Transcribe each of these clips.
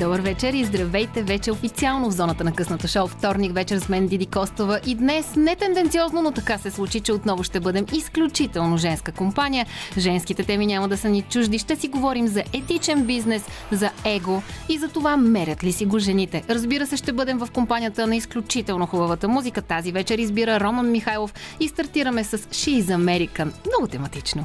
Добър вечер и здравейте вече официално в зоната на късната шоу. Вторник вечер с мен Диди Костова и днес не тенденциозно, но така се случи, че отново ще бъдем изключително женска компания. Женските теми няма да са ни чужди. Ще си говорим за етичен бизнес, за его и за това мерят ли си го жените. Разбира се, ще бъдем в компанията на изключително хубавата музика. Тази вечер избира Роман Михайлов и стартираме с She is American. Много тематично.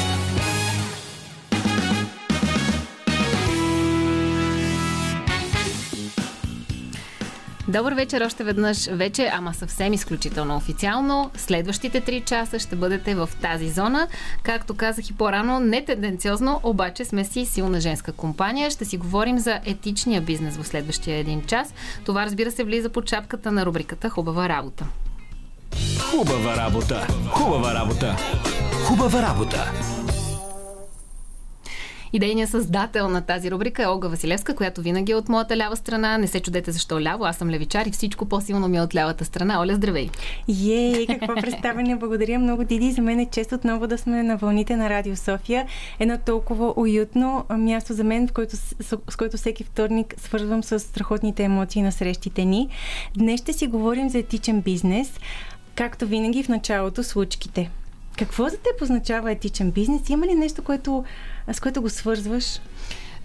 Добър вечер още веднъж. Вече, ама съвсем изключително официално. Следващите 3 часа ще бъдете в тази зона. Както казах и по-рано, не тенденциозно, обаче сме си силна женска компания. Ще си говорим за етичния бизнес в следващия един час. Това, разбира се, влиза под чапката на рубриката Хубава работа. Хубава работа! Хубава работа! Хубава работа! Идейният създател на тази рубрика е Олга Василевска, която винаги е от моята лява страна. Не се чудете защо ляво, аз съм левичар и всичко по-силно ми е от лявата страна. Оля, здравей! Ей, какво представяне! Благодаря много, Диди. За мен е чест отново да сме на вълните на Радио София. Едно толкова уютно място за мен, в който, с, който всеки вторник свързвам с страхотните емоции на срещите ни. Днес ще си говорим за етичен бизнес, както винаги в началото случките. Какво за теб означава етичен бизнес? Има ли нещо, което, с което го свързваш?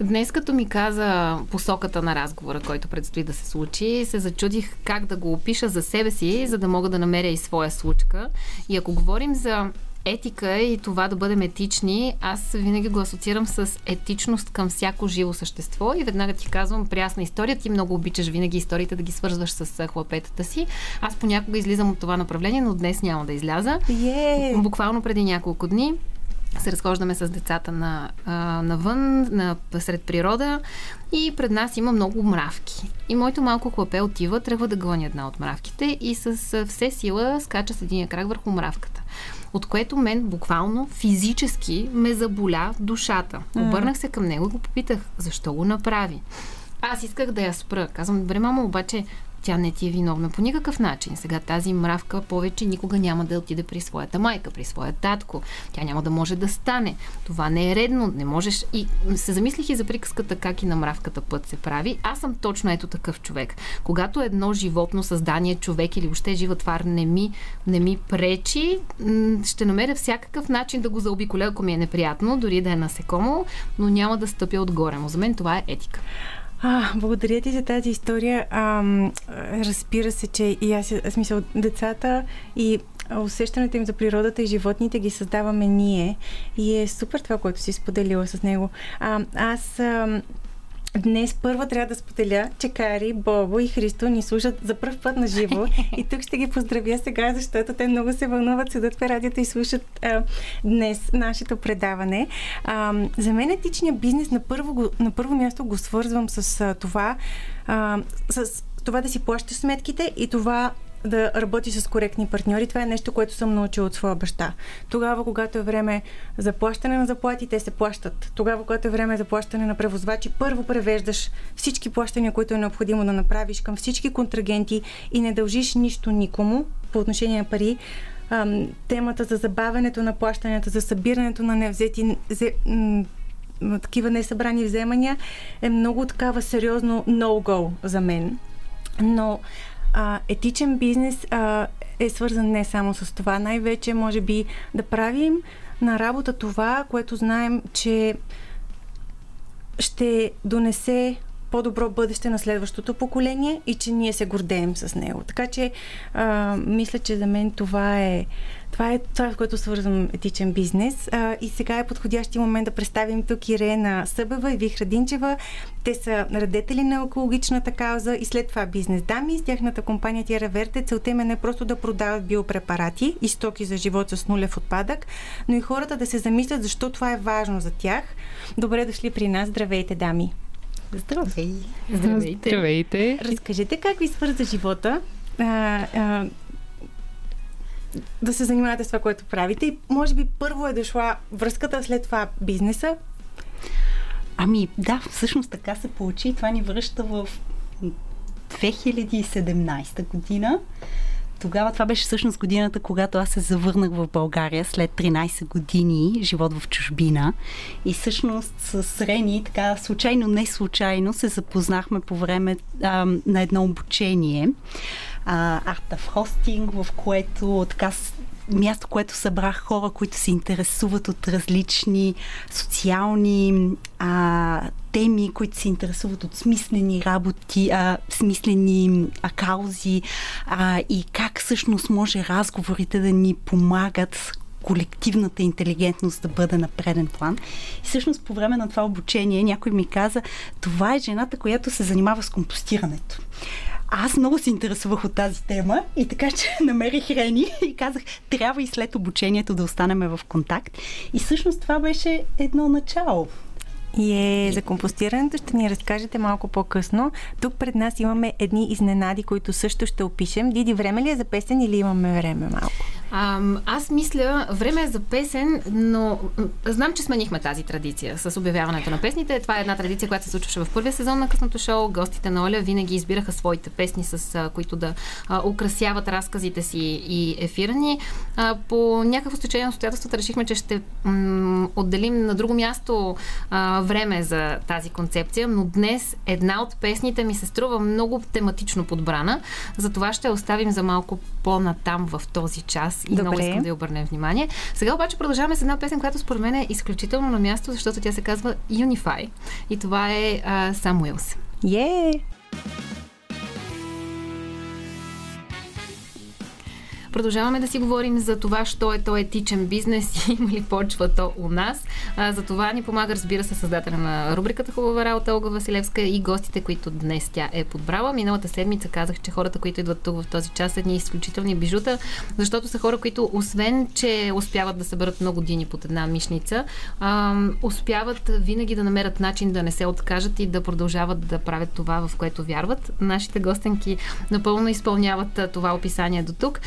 Днес, като ми каза посоката на разговора, който предстои да се случи, се зачудих как да го опиша за себе си, за да мога да намеря и своя случка. И ако говорим за етика и това да бъдем етични, аз винаги го асоциирам с етичност към всяко живо същество и веднага ти казвам прясна история. Ти много обичаш винаги историите да ги свързваш с хлапетата си. Аз понякога излизам от това направление, но днес няма да изляза. Yeah. Буквално преди няколко дни се разхождаме с децата на, а, навън, на, сред природа и пред нас има много мравки. И моето малко клапе отива, тръгва да гъни една от мравките и с все сила скача с един крак върху мравката от което мен буквално физически ме заболя душата. Обърнах се към него и го попитах, защо го направи. Аз исках да я спра. Казвам, добре, мамо, обаче тя не ти е виновна по никакъв начин. Сега тази мравка повече никога няма да отиде при своята майка, при своя татко. Тя няма да може да стане. Това не е редно. Не можеш. И се замислих и за приказката как и на мравката път се прави. Аз съм точно ето такъв човек. Когато едно животно създание, човек или въобще жива твар не ми, не ми пречи, ще намеря всякакъв начин да го заобиколя, ако ми е неприятно, дори да е насекомо, но няма да стъпя отгоре. Но за мен това е етика. А, благодаря ти за тази история. А, разбира се, че и аз, смисъл, децата и усещането им за природата и животните ги създаваме ние. И е супер това, което си споделила с него. А, аз а, Днес първа трябва да споделя, че Кари, Бобо и Христо ни слушат за първ път на живо. И тук ще ги поздравя сега, защото те много се вълнуват, седат в радиото и слушат а, днес нашето предаване. А, за мен етичният бизнес на първо, на първо място го свързвам с а, това, а, с това да си плащаш сметките и това да работи с коректни партньори. Това е нещо, което съм научила от своя баща. Тогава, когато е време за плащане на заплати, те се плащат. Тогава, когато е време за плащане на превозвачи, първо превеждаш всички плащания, които е необходимо да направиш към всички контрагенти и не дължиш нищо никому по отношение на пари. Темата за забавянето на плащанията, за събирането на невзети такива несъбрани вземания е много такава сериозно no-go за мен. Но а, етичен бизнес а, е свързан не само с това. Най-вече, може би, да правим на работа това, което знаем, че ще донесе по-добро бъдеще на следващото поколение и че ние се гордеем с него. Така че а, мисля, че за мен това е това е това, с което свързвам етичен бизнес. А, и сега е подходящия момент да представим тук Ирена Събева и Вихра Динчева. Те са радетели на екологичната кауза и след това бизнес дами. С тяхната компания Тиера Верте целта им е не просто да продават биопрепарати и стоки за живот с нулев отпадък, но и хората да се замислят защо това е важно за тях. Добре дошли при нас. Здравейте, дами! Здравей! Здравейте! Здравейте! Разкажете как ви свърза живота. А, а, да се занимавате с това, което правите. И може би първо е дошла връзката, след това бизнеса. Ами да, всъщност така се получи. Това ни връща в 2017 година. тогава това беше всъщност годината, когато аз се завърнах в България след 13 години живот в чужбина. И всъщност с Рени, така случайно, не случайно, се запознахме по време а, на едно обучение. Art of Hosting, в което така място, което събрах хора, които се интересуват от различни социални а, теми, които се интересуват от смислени работи, а, смислени а, каузи а, и как всъщност може разговорите да ни помагат колективната интелигентност да бъде на преден план. И всъщност по време на това обучение някой ми каза, това е жената, която се занимава с компостирането. Аз много се интересувах от тази тема и така, че намерих Рени и казах, трябва и след обучението да останем в контакт. И всъщност това беше едно начало. И е, за компостирането ще ни разкажете малко по-късно. Тук пред нас имаме едни изненади, които също ще опишем. Диди, време ли е за песен или имаме време малко? А, аз мисля, време е за песен, но знам, че сменихме тази традиция с обявяването на песните. Това е една традиция, която се случваше в първия сезон на късното шоу. Гостите на Оля винаги избираха своите песни, с а, които да а, украсяват разказите си и ефира ни. А, по някакво стечение на обстоятелствата решихме, че ще м- отделим на друго място а, време за тази концепция, но днес една от песните ми се струва много тематично подбрана. Затова ще оставим за малко по-натам в този час и Добре. много искам да я обърнем внимание. Сега обаче продължаваме с една песен, която според мен е изключително на място, защото тя се казва Unify. И това е Сам Уилс. Yeah! Продължаваме да си говорим за това, що е то етичен бизнес и има ли почва то у нас. А, за това ни помага, разбира се, създателя на рубриката Хубава работа Олга Василевска и гостите, които днес тя е подбрала. Миналата седмица казах, че хората, които идват тук в този час, са едни изключителни бижута, защото са хора, които освен, че успяват да съберат много години под една мишница, а, успяват винаги да намерят начин да не се откажат и да продължават да правят това, в което вярват. Нашите гостенки напълно изпълняват това описание до тук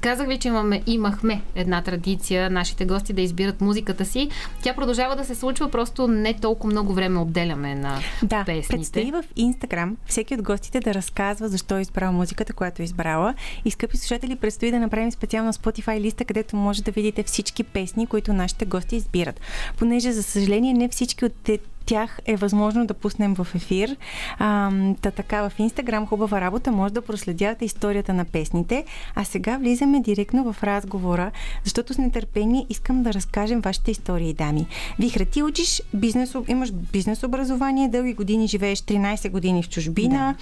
казах ви, че имаме, имахме една традиция нашите гости да избират музиката си. Тя продължава да се случва, просто не толкова много време отделяме на да, песните. предстои в Инстаграм всеки от гостите да разказва защо е избрал музиката, която е избрала. И, скъпи слушатели, предстои да направим специална Spotify листа, където може да видите всички песни, които нашите гости избират. Понеже, за съжаление, не всички от тях е възможно да пуснем в ефир. А, та така в Инстаграм хубава работа, може да проследявате историята на песните. А сега влизаме директно в разговора, защото с нетърпение искам да разкажем вашите истории, дами. Вихра, ти учиш бизнес, имаш бизнес образование, дълги години живееш 13 години в чужбина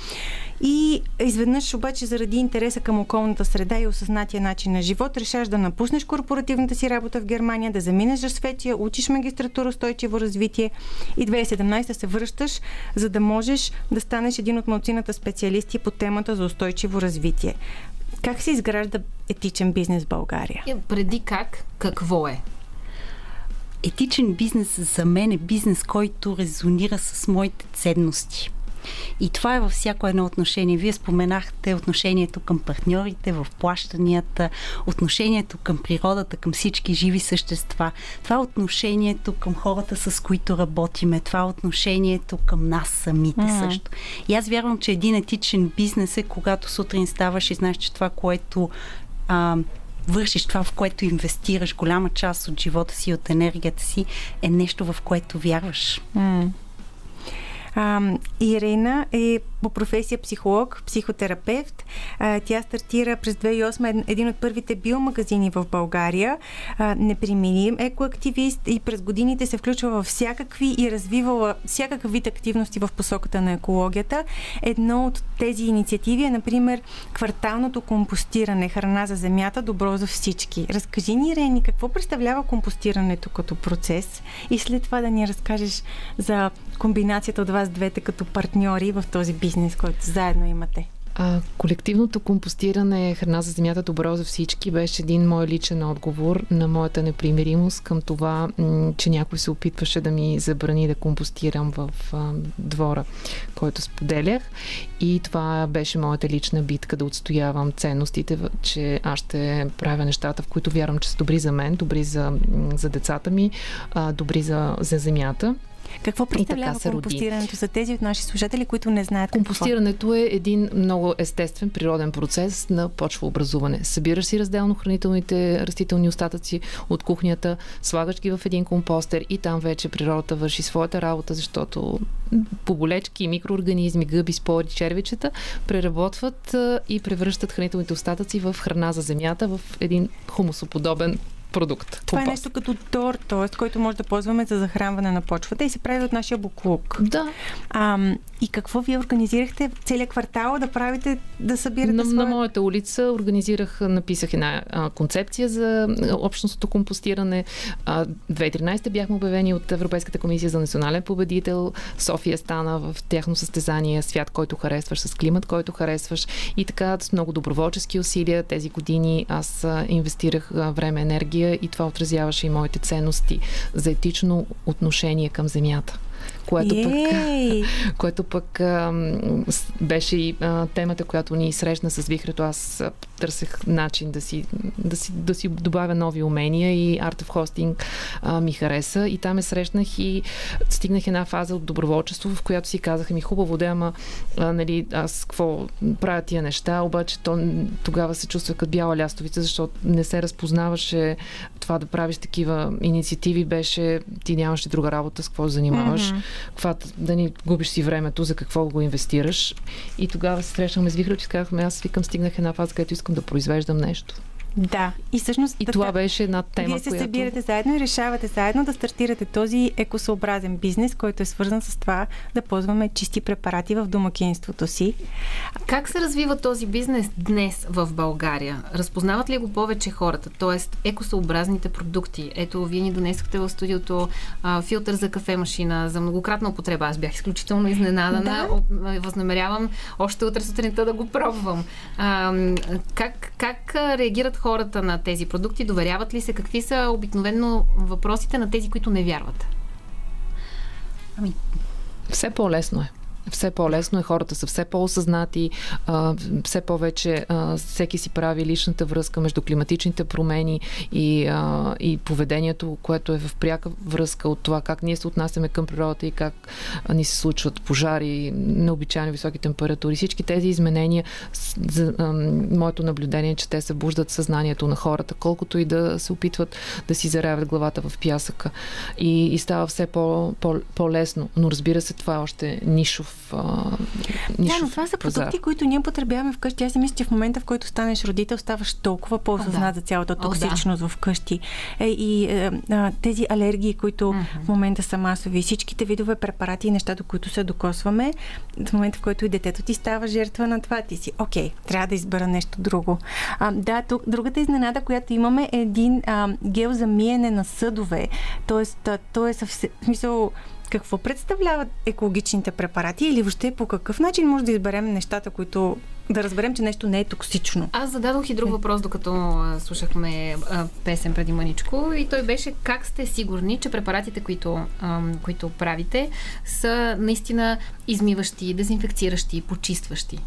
да. и изведнъж обаче заради интереса към околната среда и осъзнатия начин на живот решаш да напуснеш корпоративната си работа в Германия, да заминеш в Светия, учиш магистратура устойчиво развитие и 2017 се връщаш, за да можеш да станеш един от малцината специалисти по темата за устойчиво развитие. Как се изгражда етичен бизнес в България? Е, преди как, какво е? Етичен бизнес за мен е бизнес, който резонира с моите ценности. И това е във всяко едно отношение. Вие споменахте отношението към партньорите, в плащанията, отношението към природата, към всички живи същества. Това е отношението към хората, с които работиме. Това е отношението към нас самите mm-hmm. също. И аз вярвам, че един етичен бизнес е когато сутрин ставаш и знаеш, че това, което а, вършиш това, в което инвестираш голяма част от живота си, от енергията си, е нещо, в което вярваш. Mm. А, Ирина е по професия психолог, психотерапевт. А, тя стартира през 2008 един от първите биомагазини в България. А, непримирим екоактивист и през годините се включва във всякакви и развивала всякакъв вид активности в посоката на екологията. Едно от тези инициативи е, например, кварталното компостиране, храна за земята, добро за всички. Разкажи ни, Рени, какво представлява компостирането като процес и след това да ни разкажеш за комбинацията от вас двете като партньори в този бизнес, който заедно имате? А, колективното компостиране храна за земята добро за всички беше един мой личен отговор на моята непримиримост към това, че някой се опитваше да ми забрани да компостирам в а, двора, който споделях. И това беше моята лична битка да отстоявам ценностите, че аз ще правя нещата, в които вярвам, че са добри за мен, добри за, за децата ми, а, добри за, за земята. Какво представлява компостирането за тези от наши служители, които не знаят какво? Компостирането е един много естествен, природен процес на почвообразуване. Събираш си разделно хранителните растителни остатъци от кухнята, слагаш ги в един компостер и там вече природата върши своята работа, защото поболечки, микроорганизми, гъби, спори, червичета преработват и превръщат хранителните остатъци в храна за земята в един хумусоподобен продукт. Това е нещо като тор, т.е. който може да ползваме за захранване на почвата и се прави от нашия буклук. Да, А, и какво вие организирахте целият квартал да правите, да събирате на, своя... на моята улица организирах, написах една а, концепция за общностното компостиране. А, 2013 бяхме обявени от Европейската комисия за национален победител. София стана в тяхно състезание свят, който харесваш, с климат, който харесваш. И така с много доброволчески усилия тези години аз а, инвестирах а, време, енергия и това отразяваше и моите ценности за етично отношение към земята. Което пък Ей! което пък а, беше и а, темата, която ни срещна с Вихрето. Аз търсех начин да си, да, си, да си добавя нови умения и Art of Hosting а, ми хареса. И там ме срещнах и стигнах една фаза от доброволчество, в която си казаха ми хубаво да, ама а, нали, аз какво правя тия неща, обаче то тогава се чувствах като бяла лястовица, защото не се разпознаваше това да правиш такива инициативи, беше ти нямаше друга работа, с какво занимаваш Мгм. Каква, да ни губиш си времето, за какво го инвестираш. И тогава се срещнахме с Вихрел, че казахме, аз викам, стигнах една фаза, където искам да произвеждам нещо. Да. И всъщност И така, това беше една тема, Вие се която... събирате заедно и решавате заедно да стартирате този екосъобразен бизнес, който е свързан с това да ползваме чисти препарати в домакинството си. Как се развива този бизнес днес в България? Разпознават ли го повече хората? Тоест, екосъобразните продукти. Ето, вие ни донесохте в студиото а, филтър за кафе машина за многократна употреба. Аз бях изключително изненадана. Да. Възнамерявам още утре сутринта да го пробвам. А, как, как реагират хората на тези продукти? Доверяват ли се? Какви са обикновено въпросите на тези, които не вярват? Ами, Все по-лесно е. Все по-лесно е, хората са все по-осъзнати, все повече всеки си прави личната връзка между климатичните промени и, и поведението, което е в пряка връзка от това как ние се отнасяме към природата и как ни се случват пожари, необичайно високи температури. Всички тези изменения, за, моето наблюдение е, че те събуждат съзнанието на хората, колкото и да се опитват да си заравят главата в пясъка. И, и става все по, по, по-лесно. Но разбира се, това е още нишов, а, Да, но това са продукти, които ние потребяваме вкъщи. Аз си мисля, че в момента, в който станеш родител, ставаш толкова по-осъзнат да. за цялата О, да. токсичност вкъщи. Е, и е, тези алергии, които в момента са масови, всичките видове препарати и неща, до които се докосваме, в момента, в който и детето ти става жертва на това, ти си, окей, трябва да избера нещо друго. А, да, тук, другата изненада, която имаме е един а, гел за миене на съдове. Тоест, а, то е съвсем, в смисъл, какво представляват екологичните препарати или въобще по какъв начин може да изберем нещата, които да разберем, че нещо не е токсично? Аз зададох и друг въпрос, докато слушахме песен преди маничко и той беше как сте сигурни, че препаратите, които, които правите, са наистина измиващи, дезинфекциращи, почистващи.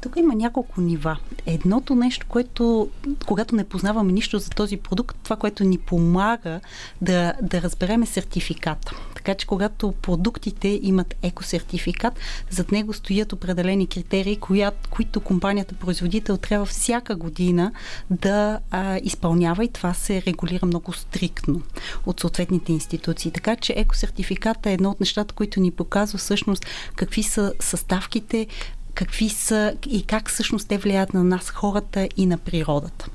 Тук има няколко нива. Едното нещо, което, когато не познаваме нищо за този продукт, това, което ни помага да, да разбереме сертификата. Така че, когато продуктите имат екосертификат, зад него стоят определени критерии, коя, които компанията производител трябва всяка година да а, изпълнява и това се регулира много стриктно от съответните институции. Така че екосертификата е едно от нещата, които ни показва всъщност какви са съставките, какви са и как всъщност те влияят на нас, хората и на природата.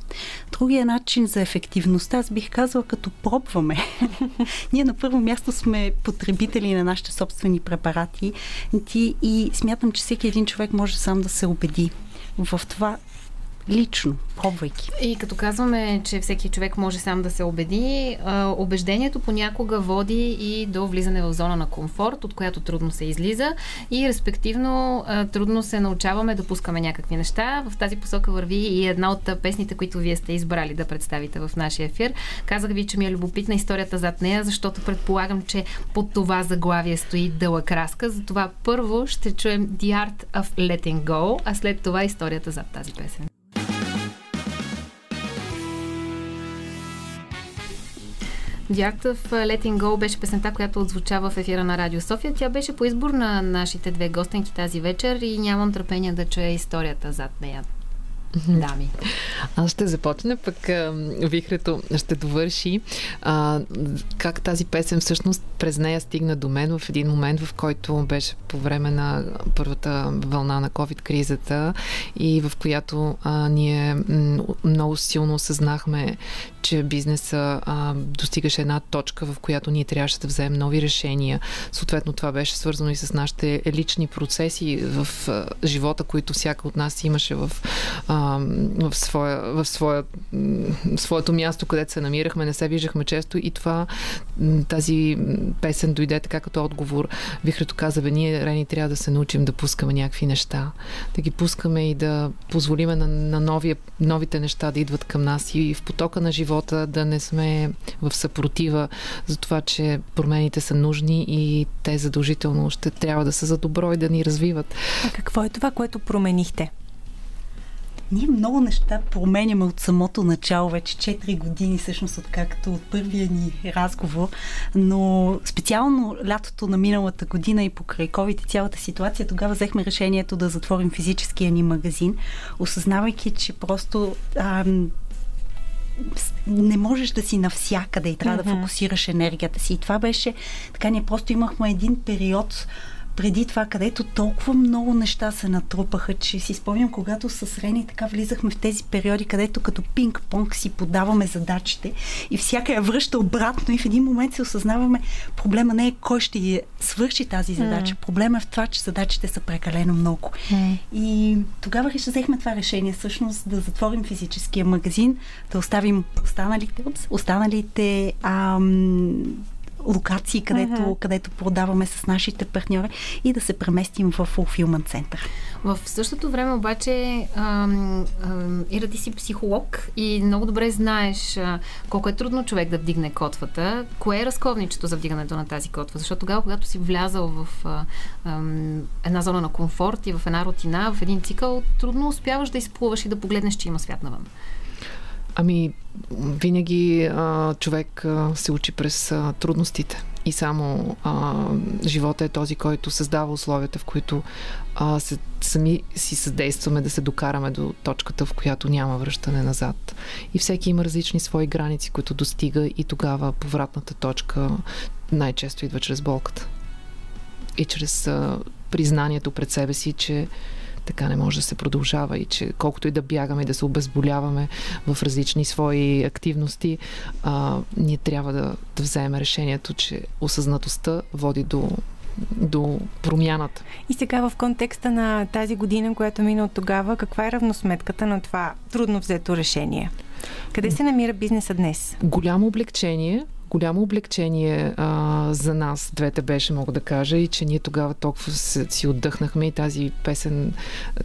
Другия начин за ефективността, аз бих казала, като пробваме. Ние на първо място сме потребители на нашите собствени препарати ти, и смятам, че всеки един човек може сам да се убеди в това лично, пробвайки. И като казваме, че всеки човек може сам да се убеди, убеждението понякога води и до влизане в зона на комфорт, от която трудно се излиза и респективно трудно се научаваме да пускаме някакви неща. В тази посока върви и една от песните, които вие сте избрали да представите в нашия ефир. Казах ви, че ми е любопитна историята зад нея, защото предполагам, че под това заглавие стои дълъг разказ. Затова първо ще чуем The Art of Letting Go, а след това историята зад тази песен. The Art of Letting Go беше песента, която отзвучава в ефира на Радио София. Тя беше по избор на нашите две гостенки тази вечер и нямам търпение да чуя историята зад нея. Дами. Аз ще започна, пък Вихрето ще довърши а, как тази песен всъщност през нея стигна до мен в един момент, в който беше по време на първата вълна на COVID-кризата и в която а, ние много силно осъзнахме, че бизнеса а, достигаше една точка, в която ние трябваше да вземем нови решения. Съответно, това беше свързано и с нашите лични процеси в а, живота, които всяка от нас имаше в, а, в, своя, в, своя, в своето място, където се намирахме, не се виждахме често и това тази песен дойде така като отговор. Вихрето каза, бе, ние, Рени, трябва да се научим да пускаме някакви неща, да ги пускаме и да позволиме на, на новия, новите неща да идват към нас и в потока на живота живота, да не сме в съпротива за това, че промените са нужни и те задължително ще трябва да са за добро и да ни развиват. А какво е това, което променихте? Ние много неща променяме от самото начало, вече 4 години, всъщност, откакто от първия ни разговор, но специално лятото на миналата година и покрай COVID цялата ситуация, тогава взехме решението да затворим физическия ни магазин, осъзнавайки, че просто ам, не можеш да си навсякъде и трябва mm-hmm. да фокусираш енергията си. И това беше така, ние просто имахме един период, преди това, където толкова много неща се натрупаха, че си спомням, когато с Рени така влизахме в тези периоди, където като пинг-понг си подаваме задачите и всяка я връща обратно и в един момент се осъзнаваме, проблема не е кой ще свърши тази задача. Mm. Проблема е в това, че задачите са прекалено много. Mm. И тогава взехме това решение, всъщност да затворим физическия магазин, да оставим останалите, останалите ам, локации, където, uh-huh. където продаваме с нашите партньори и да се преместим в Fulfillment център. В същото време обаче ам, ам, Ира, ти си психолог и много добре знаеш а, колко е трудно човек да вдигне котвата. Кое е разковничето за вдигането на тази котва? Защото тогава, когато си влязал в а, ам, една зона на комфорт и в една рутина, в един цикъл, трудно успяваш да изплуваш и да погледнеш, че има свят навън. Ами, винаги а, човек а, се учи през а, трудностите. И само а, живота е този, който създава условията, в които а, се, сами си съдействаме да се докараме до точката, в която няма връщане назад. И всеки има различни свои граници, които достига и тогава повратната точка най-често идва чрез болката. И чрез а, признанието пред себе си, че така не може да се продължава и че колкото и да бягаме и да се обезболяваме в различни свои активности, а, ние трябва да, да вземем решението, че осъзнатостта води до до промяната. И сега в контекста на тази година, която мина от тогава, каква е равносметката на това трудно взето решение? Къде се намира бизнеса днес? Голямо облегчение, голямо облегчение а, за нас двете беше, мога да кажа, и че ние тогава толкова си отдъхнахме и тази песен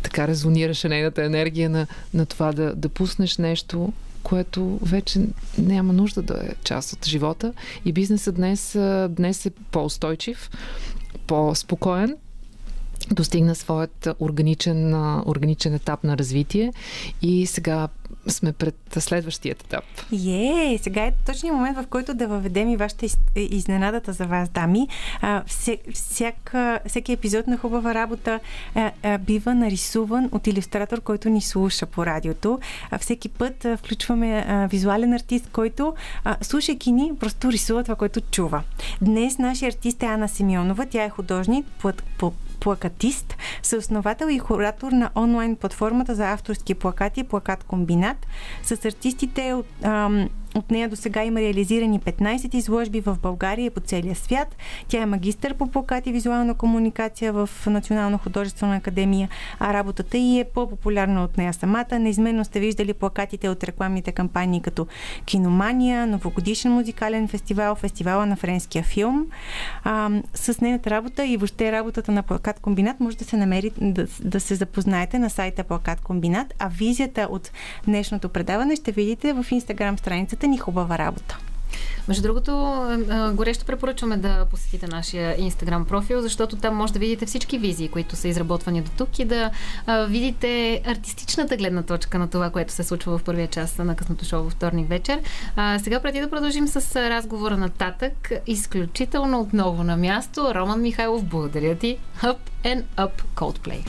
така резонираше нейната енергия на, на това да, да пуснеш нещо, което вече няма нужда да е част от живота. И бизнесът днес, днес е по-устойчив, по-спокоен, достигна своят органичен, органичен етап на развитие и сега сме пред следващия етап. Е, сега е точният момент, в който да въведем и вашата е, изненадата за вас, дами. А, вся, всяка, всеки епизод на хубава работа а, а, бива нарисуван от иллюстратор, който ни слуша по радиото. А, всеки път а, включваме а, визуален артист, който, а, слушайки ни, просто рисува това, което чува. Днес нашия артист е Ана Симеонова. Тя е художник, по, по, плакатист, съосновател и куратор на онлайн платформата за авторски плакати Плакат Комбинат. С артистите от ам, от нея до сега има реализирани 15 изложби в България и по целия свят. Тя е магистър по плакат и визуална комуникация в Национална художествена академия, а работата й е по-популярна от нея самата. Неизменно сте виждали плакатите от рекламните кампании като Киномания, Новогодишен музикален фестивал, фестивала на френския филм. А, с нейната работа и въобще работата на Плакат Комбинат може да се намери, да, да се запознаете на сайта Плакат Комбинат, а визията от днешното предаване ще видите в инстаграм страницата ни хубава работа. Между другото, горещо препоръчваме да посетите нашия инстаграм профил, защото там може да видите всички визии, които са изработвани до тук и да видите артистичната гледна точка на това, което се случва в първия час на късното шоу във вторник вечер. А, сега, преди да продължим с разговора нататък, изключително отново на място, Роман Михайлов, благодаря ти. Up and Up Coldplay.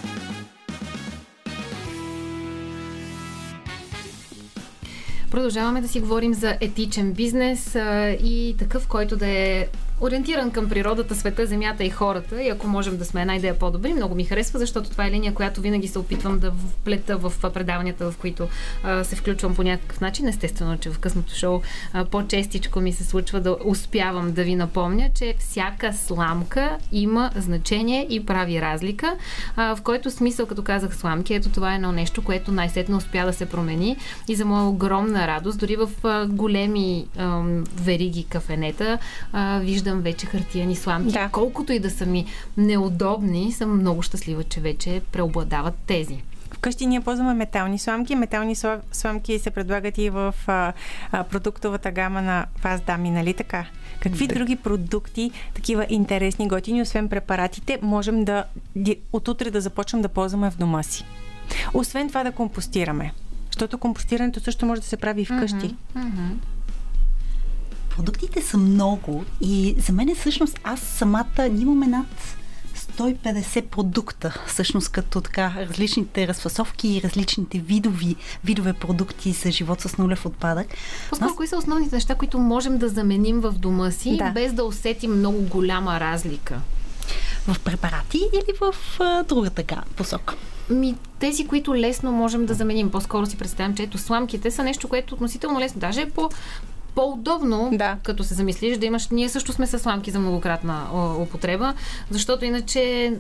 Продължаваме да си говорим за етичен бизнес а, и такъв, който да е ориентиран към природата, света, земята и хората. И ако можем да сме една идея по-добри, много ми харесва, защото това е линия, която винаги се опитвам да вплета в предаванията, в които а, се включвам по някакъв начин. Естествено, че в късното шоу а, по-честичко ми се случва да успявам да ви напомня, че всяка сламка има значение и прави разлика, а, в който смисъл, като казах сламки, ето това е едно нещо, което най-сетно успя да се промени и за моя огромна радост, дори в а, големи а, вериги кафенета, а, виждам виждам вече хартияни сламки. Да. Колкото и да са ми неудобни, съм много щастлива, че вече преобладават тези. Вкъщи ние ползваме метални сламки. Метални сламки се предлагат и в а, а, продуктовата гама на вас дами, нали така? Какви да. други продукти, такива интересни, готини, освен препаратите, можем да от утре да започнем да ползваме в дома си? Освен това да компостираме. Защото компостирането също може да се прави и вкъщи. Mm-hmm. Mm-hmm. Продуктите са много и за мен е всъщност аз самата имаме над 150 продукта, всъщност като така различните разфасовки и различните видови, видове продукти за живот с нулев отпадък. По-скоро, кои са основните неща, които можем да заменим в дома си, да. без да усетим много голяма разлика? В препарати или в а, другата посока? Ми, тези, които лесно можем да заменим. По-скоро си представям, че ето сламките са нещо, което относително лесно, даже е по по-удобно, да. като се замислиш, да имаш. Ние също сме с сламки за многократна употреба, защото иначе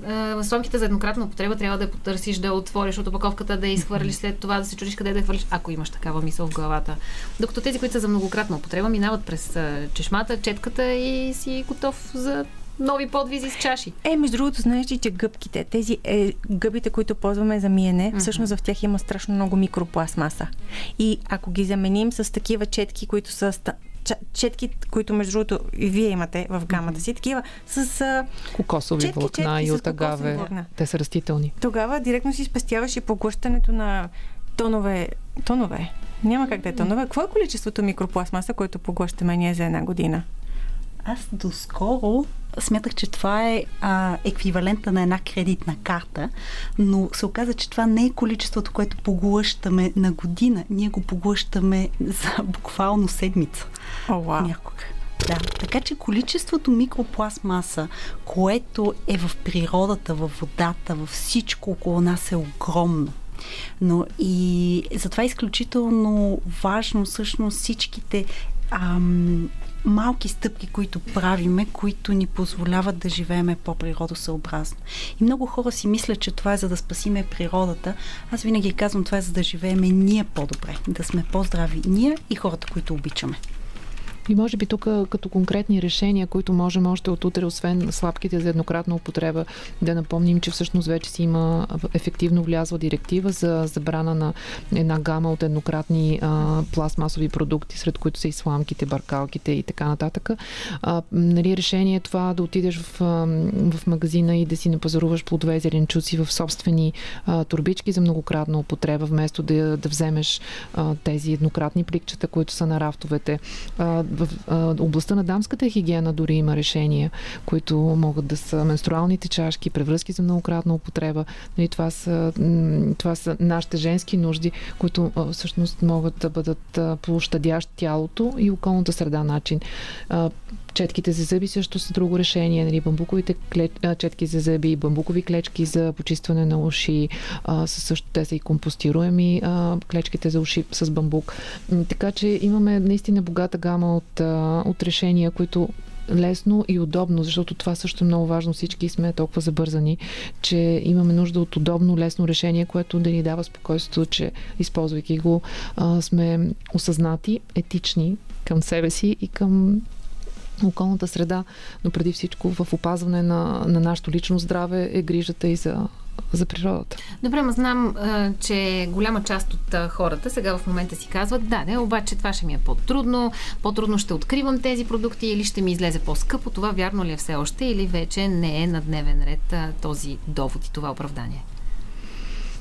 сламките за еднократна употреба трябва да я потърсиш, да я отвориш от опаковката, да я изхвърлиш след това, да се чудиш къде да я хвърлиш, ако имаш такава мисъл в главата. Докато тези, които са за многократна употреба, минават през чешмата, четката и си готов за нови подвизи с чаши. Е, между другото, знаеш ли, че гъбките, тези е, гъбите, които ползваме за миене, mm-hmm. всъщност в тях има страшно много микропластмаса. И ако ги заменим с такива четки, които са четки, които между другото и вие имате в гамата си, такива с кокосови четки, влакна четки и от агаве. Те са растителни. Тогава директно си спестяваш и поглъщането на тонове. Тонове. Няма как да е тонове. Какво е количеството микропластмаса, което поглъщаме ние за една година? Аз доскоро смятах, че това е а, еквивалента на една кредитна карта, но се оказа, че това не е количеството, което поглъщаме на година. Ние го поглъщаме за буквално седмица. О, oh, wow. Някога. Да, така че количеството микропластмаса, което е в природата, в водата, във всичко около нас е огромно. Но и затова е изключително важно всъщност всичките ам, малки стъпки, които правиме, които ни позволяват да живееме по-природосъобразно. И много хора си мислят, че това е за да спасиме природата. Аз винаги казвам, това е за да живееме ние по-добре, да сме по-здрави ние и хората, които обичаме. И може би тук като конкретни решения, които можем още от утре, освен слабките за еднократна употреба, да напомним, че всъщност вече си има ефективно влязла директива за забрана на една гама от еднократни а, пластмасови продукти, сред които са и сламките, баркалките и така нататък. А, нали, решение е това да отидеш в, в магазина и да си напазаруваш плодове и зеленчуци в собствени а, турбички за многократна употреба, вместо да, да вземеш а, тези еднократни пликчета, които са на рафтовете. А, в а, областта на дамската хигиена дори има решения, които могат да са менструалните чашки, превръзки за многократна употреба. Нали, това, са, това са нашите женски нужди, които а, всъщност могат да бъдат площадящ тялото и околната среда начин. А, четките за зъби също са друго решение. Нали, бамбуковите клеч... четки за зъби, бамбукови клечки за почистване на уши, а, са също те са и компостируеми а, клечките за уши с бамбук. Така че имаме наистина богата гама от, а, от решения, които лесно и удобно, защото това също е много важно. Всички сме толкова забързани, че имаме нужда от удобно, лесно решение, което да ни дава спокойствието, че използвайки го а, сме осъзнати, етични към себе си и към околната среда, но преди всичко в опазване на, на нашето лично здраве е грижата и за за природата. Добре, ма знам, че голяма част от хората сега в момента си казват, да, не, обаче това ще ми е по-трудно, по-трудно ще откривам тези продукти или ще ми излезе по-скъпо. Това вярно ли е все още или вече не е на дневен ред този довод и това оправдание?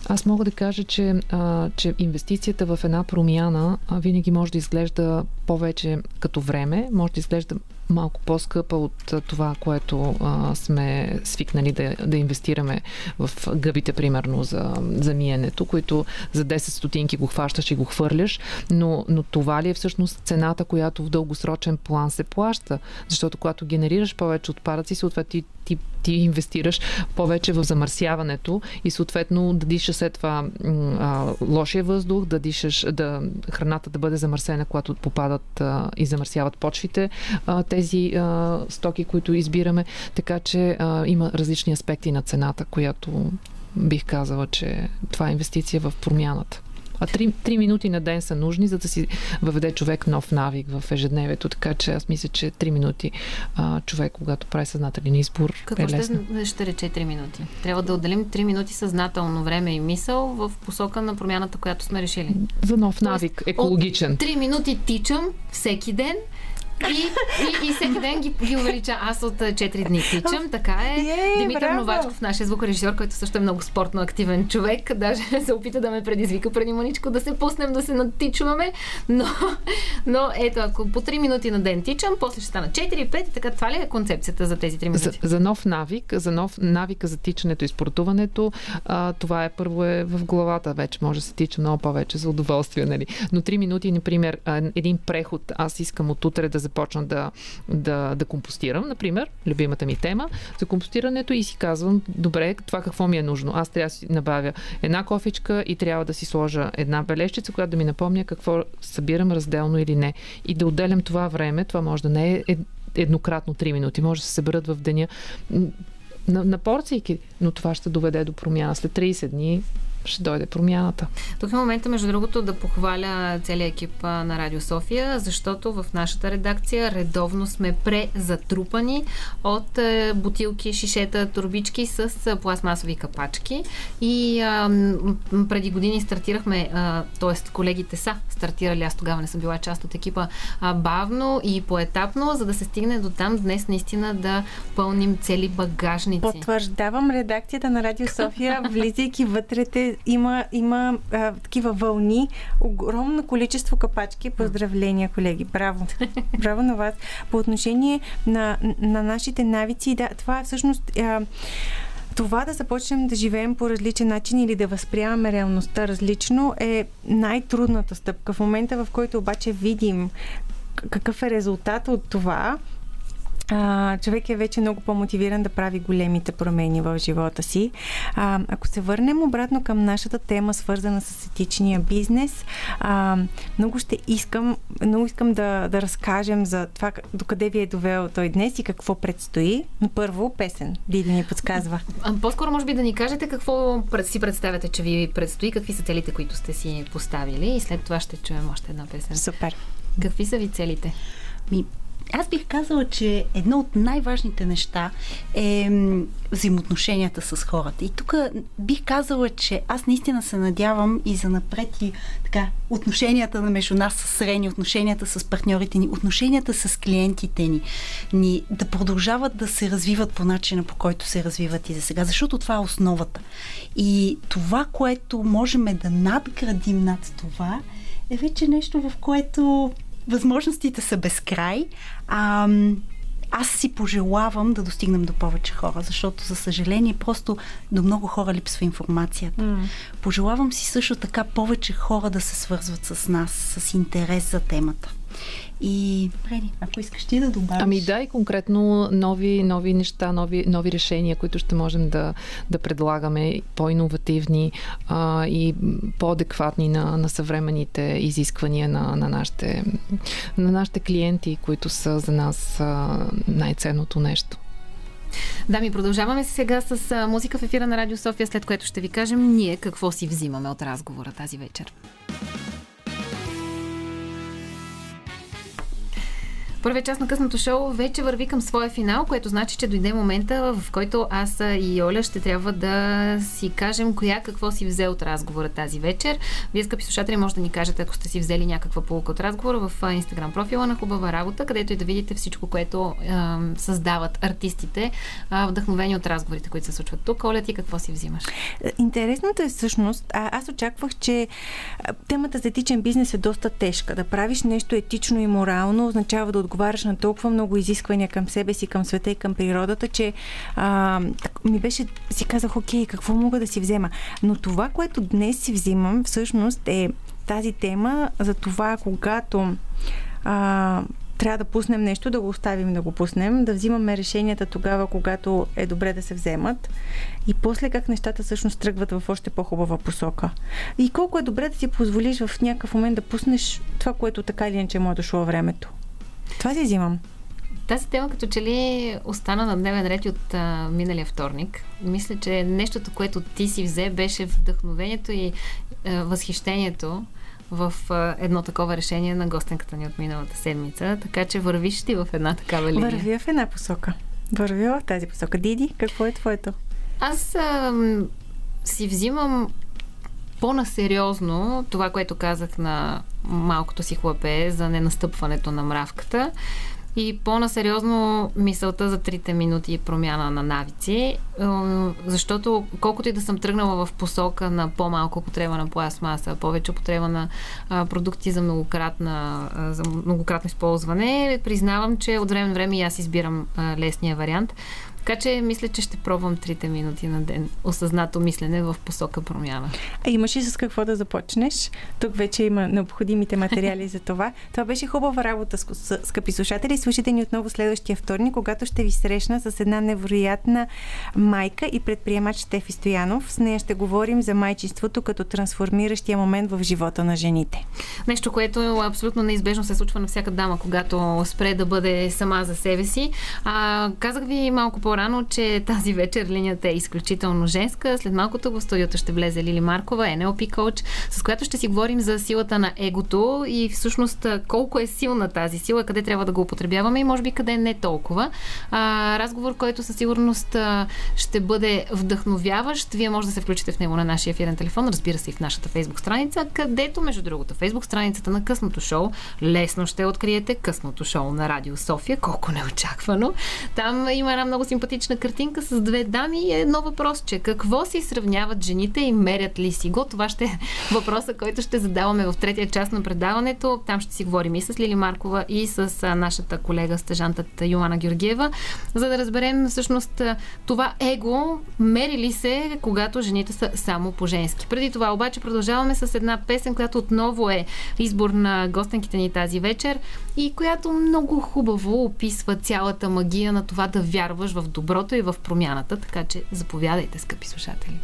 Аз мога да кажа, че, а, че инвестицията в една промяна а, винаги може да изглежда повече като време, може да изглежда малко по-скъпа от това, което а, сме свикнали да, да инвестираме в гъбите, примерно, за, за миенето, които за 10 стотинки го хващаш и го хвърляш, но, но това ли е всъщност цената, която в дългосрочен план се плаща? Защото когато генерираш повече отпадъци, съответно ти, ти, ти инвестираш повече в замърсяването и съответно да дишаш след това а, лошия въздух, да дишаш, да храната да бъде замърсена, когато попадат а, и замърсяват почвите. А, те тези а, стоки, които избираме. Така че а, има различни аспекти на цената, която бих казала, че това е инвестиция в промяната. А три, три минути на ден са нужни, за да си въведе човек нов навик в ежедневието. Така че аз мисля, че три минути а, човек, когато прави съзнателен избор, Какво е лесно. ще, ще рече три минути? Трябва да отделим три минути съзнателно време и мисъл в посока на промяната, която сме решили. За нов навик, екологичен. Три минути тичам всеки ден и, и, и всеки ден ги, ги увелича. Аз от 4 дни тичам, така е. Ей, Димитър браво! Новачков, нашия звукорежисьор, който също е много спортно активен човек, даже се опита да ме предизвика преди маничко да се пуснем, да се натичваме. Но, но ето, ако по 3 минути на ден тичам, после ще стана 4, 5 и така. Това ли е концепцията за тези 3 минути? За, за нов навик, за нов навика за тичането и спортуването, а, това е първо е в главата вече. Може да се тича много повече за удоволствие, нали? Но 3 минути, например, един преход, аз искам от утре да започна да, да, да компостирам, например, любимата ми тема, за компостирането и си казвам, добре, това какво ми е нужно. Аз трябва да си набавя една кофичка и трябва да си сложа една бележчица, която да ми напомня какво събирам разделно или не. И да отделям това време, това може да не е ед- еднократно 3 минути, може да се съберат в деня на, на порцийки, но това ще доведе до промяна. След 30 дни ще дойде промяната. Тук е момента, между другото, да похваля целият екип на Радио София, защото в нашата редакция редовно сме презатрупани от е, бутилки, шишета, турбички с пластмасови капачки. И а, преди години стартирахме, т.е. колегите са стартирали, аз тогава не съм била част от екипа, а, бавно и поетапно, за да се стигне до там днес наистина да пълним цели багажници. Потвърждавам редакцията на Радио София, влизайки вътре, те има, има а, такива вълни, огромно количество капачки. Поздравления, колеги. Браво. Браво на вас. По отношение на, на нашите навици, да, това е всъщност. А, това да започнем да живеем по различен начин или да възприемаме реалността различно е най-трудната стъпка. В момента, в който обаче видим какъв е резултат от това, а, човек е вече много по-мотивиран да прави големите промени в живота си. А, ако се върнем обратно към нашата тема, свързана с етичния бизнес, а, много ще искам, много искам да, да разкажем за това докъде ви е довел той днес и какво предстои. Но първо песен. Диди ни подсказва. А, По-скоро може би да ни кажете какво си представяте, че ви предстои, какви са целите, които сте си поставили и след това ще чуем още една песен. Супер. Какви са ви целите? Ми, аз бих казала, че едно от най-важните неща е взаимоотношенията с хората. И тук бих казала, че аз наистина се надявам и за напред и така, отношенията на между нас с Рени, отношенията с партньорите ни, отношенията с клиентите ни, ни да продължават да се развиват по начина, по който се развиват и за сега, защото това е основата. И това, което можем да надградим над това, е вече нещо, в което възможностите са безкрай. А, аз си пожелавам да достигнем до повече хора, защото, за съжаление, просто до много хора липсва информацията. Mm. Пожелавам си също така повече хора да се свързват с нас, с интерес за темата. И, Рени, ако искаш ти да добавиш. Ами да, и конкретно нови, нови неща, нови, нови решения, които ще можем да, да предлагаме, по-инновативни а, и по-адекватни на, на съвременните изисквания на, на, нашите, на нашите клиенти, които са за нас а, най-ценното нещо. Да, ми продължаваме сега с музика в ефира на Радио София, след което ще ви кажем ние какво си взимаме от разговора тази вечер. Първият част на късното шоу вече върви към своя финал, което значи, че дойде момента, в който аз и Оля ще трябва да си кажем коя какво си взе от разговора тази вечер. Вие, скъпи слушатели, може да ни кажете, ако сте си взели някаква полука от разговора в инстаграм профила на Хубава работа, където и да видите всичко, което е, създават артистите, е, вдъхновени от разговорите, които се случват тук. Оля, ти какво си взимаш? Интересното е всъщност, а, аз очаквах, че темата за етичен бизнес е доста тежка. Да правиш нещо етично и морално означава да отговаряш на толкова много изисквания към себе си, към света и към природата, че а, ми беше, си казах, окей, какво мога да си взема. Но това, което днес си взимам, всъщност е тази тема за това, когато а, трябва да пуснем нещо, да го оставим да го пуснем, да взимаме решенията тогава, когато е добре да се вземат и после как нещата всъщност тръгват в още по-хубава посока. И колко е добре да си позволиш в някакъв момент да пуснеш това, което така или иначе му е дошло времето. Това си взимам. Тази тема като че ли остана на дневен ред от а, миналия вторник. Мисля, че нещото, което ти си взе, беше вдъхновението и а, възхищението в а, едно такова решение на гостенката ни от миналата седмица. Така че вървиш ти в една такава линия. Вървя в една посока. Вървя в тази посока. Диди, какво е твоето? Аз а, си взимам по-насериозно това, което казах на малкото си хлапе за ненастъпването на мравката и по-насериозно мисълта за трите минути промяна на навици, защото колкото и да съм тръгнала в посока на по-малко употреба на пластмаса, повече употреба на продукти за, многократна, за многократно използване, признавам, че от време на време и аз избирам лесния вариант. Така че мисля, че ще пробвам трите минути на ден. Осъзнато мислене в посока промяна. А имаш ли с какво да започнеш? Тук вече има необходимите материали за това. Това беше хубава работа, скъпи слушатели. Слушайте ни отново следващия вторник, когато ще ви срещна с една невероятна майка и предприемач Стефи Стоянов. С нея ще говорим за майчинството като трансформиращия момент в живота на жените. Нещо, което абсолютно неизбежно се случва на всяка дама, когато спре да бъде сама за себе си. А, казах ви малко по по-рано, че тази вечер линията е изключително женска. След малко тук в студиото ще влезе Лили Маркова, NLP коуч, с която ще си говорим за силата на егото и всъщност колко е силна тази сила, къде трябва да го употребяваме и може би къде не толкова. А, разговор, който със сигурност ще бъде вдъхновяващ. Вие може да се включите в него на нашия ефирен телефон, разбира се и в нашата фейсбук страница, където, между другото, фейсбук страницата на късното шоу, лесно ще откриете късното шоу на Радио София, колко неочаквано. Там има една много симпатична симпатична картинка с две дами и едно въпросче. Какво си сравняват жените и мерят ли си го? Това ще е въпроса, който ще задаваме в третия част на предаването. Там ще си говорим и с Лили Маркова, и с нашата колега, стъжантата Йоана Георгиева, за да разберем всъщност това его мери ли се, когато жените са само по-женски. Преди това обаче продължаваме с една песен, която отново е избор на гостенките ни тази вечер и която много хубаво описва цялата магия на това да вярваш в доброто и в промяната, така че заповядайте, скъпи слушатели.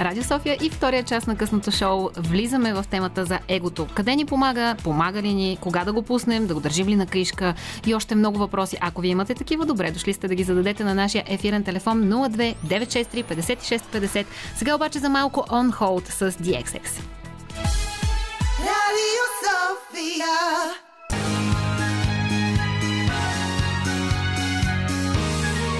Радио София и втория част на късното шоу влизаме в темата за егото. Къде ни помага, помага ли ни, кога да го пуснем, да го държим ли на кришка и още много въпроси. Ако ви имате такива, добре дошли сте да ги зададете на нашия ефирен телефон 02 963 5650. Сега обаче за малко on hold с DXX. Radio София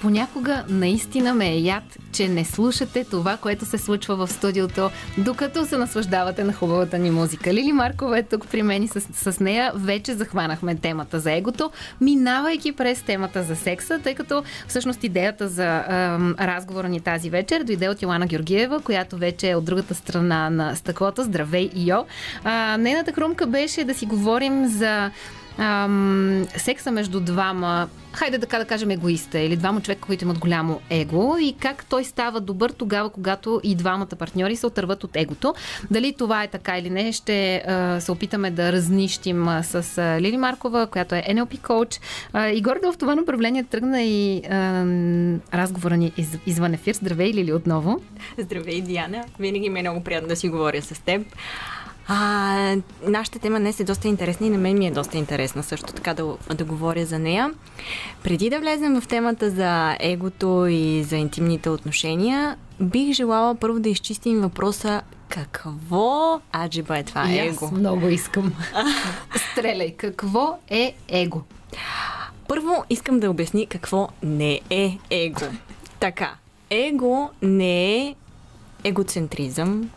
Понякога наистина ме е яд, че не слушате това, което се случва в студиото, докато се наслаждавате на хубавата ни музика. Лили Маркова е тук при мен и с, с нея вече захванахме темата за егото, минавайки през темата за секса, тъй като всъщност идеята за ем, разговора ни тази вечер дойде от Йоана Георгиева, която вече е от другата страна на стъклото. Здравей, Йо! А, нейната хрумка беше да си говорим за ам, секса между двама, хайде така да кажем егоиста или двама човека, които имат голямо его и как той става добър тогава, когато и двамата партньори се отърват от егото. Дали това е така или не, ще а, се опитаме да разнищим с а, Лили Маркова, която е NLP коуч. И горе в това направление тръгна и а, разговора ни из, извън ефир. Здравей, Лили, отново. Здравей, Диана. Винаги ми е много приятно да си говоря с теб. А, нашата тема днес е доста интересна и на мен ми е доста интересна също така да, да говоря за нея. Преди да влезем в темата за егото и за интимните отношения, бих желала първо да изчистим въпроса какво аджиба е това И его? аз много искам. Стреляй, какво е его? Първо искам да обясни какво не е его. Така, его не е егоцентризъм,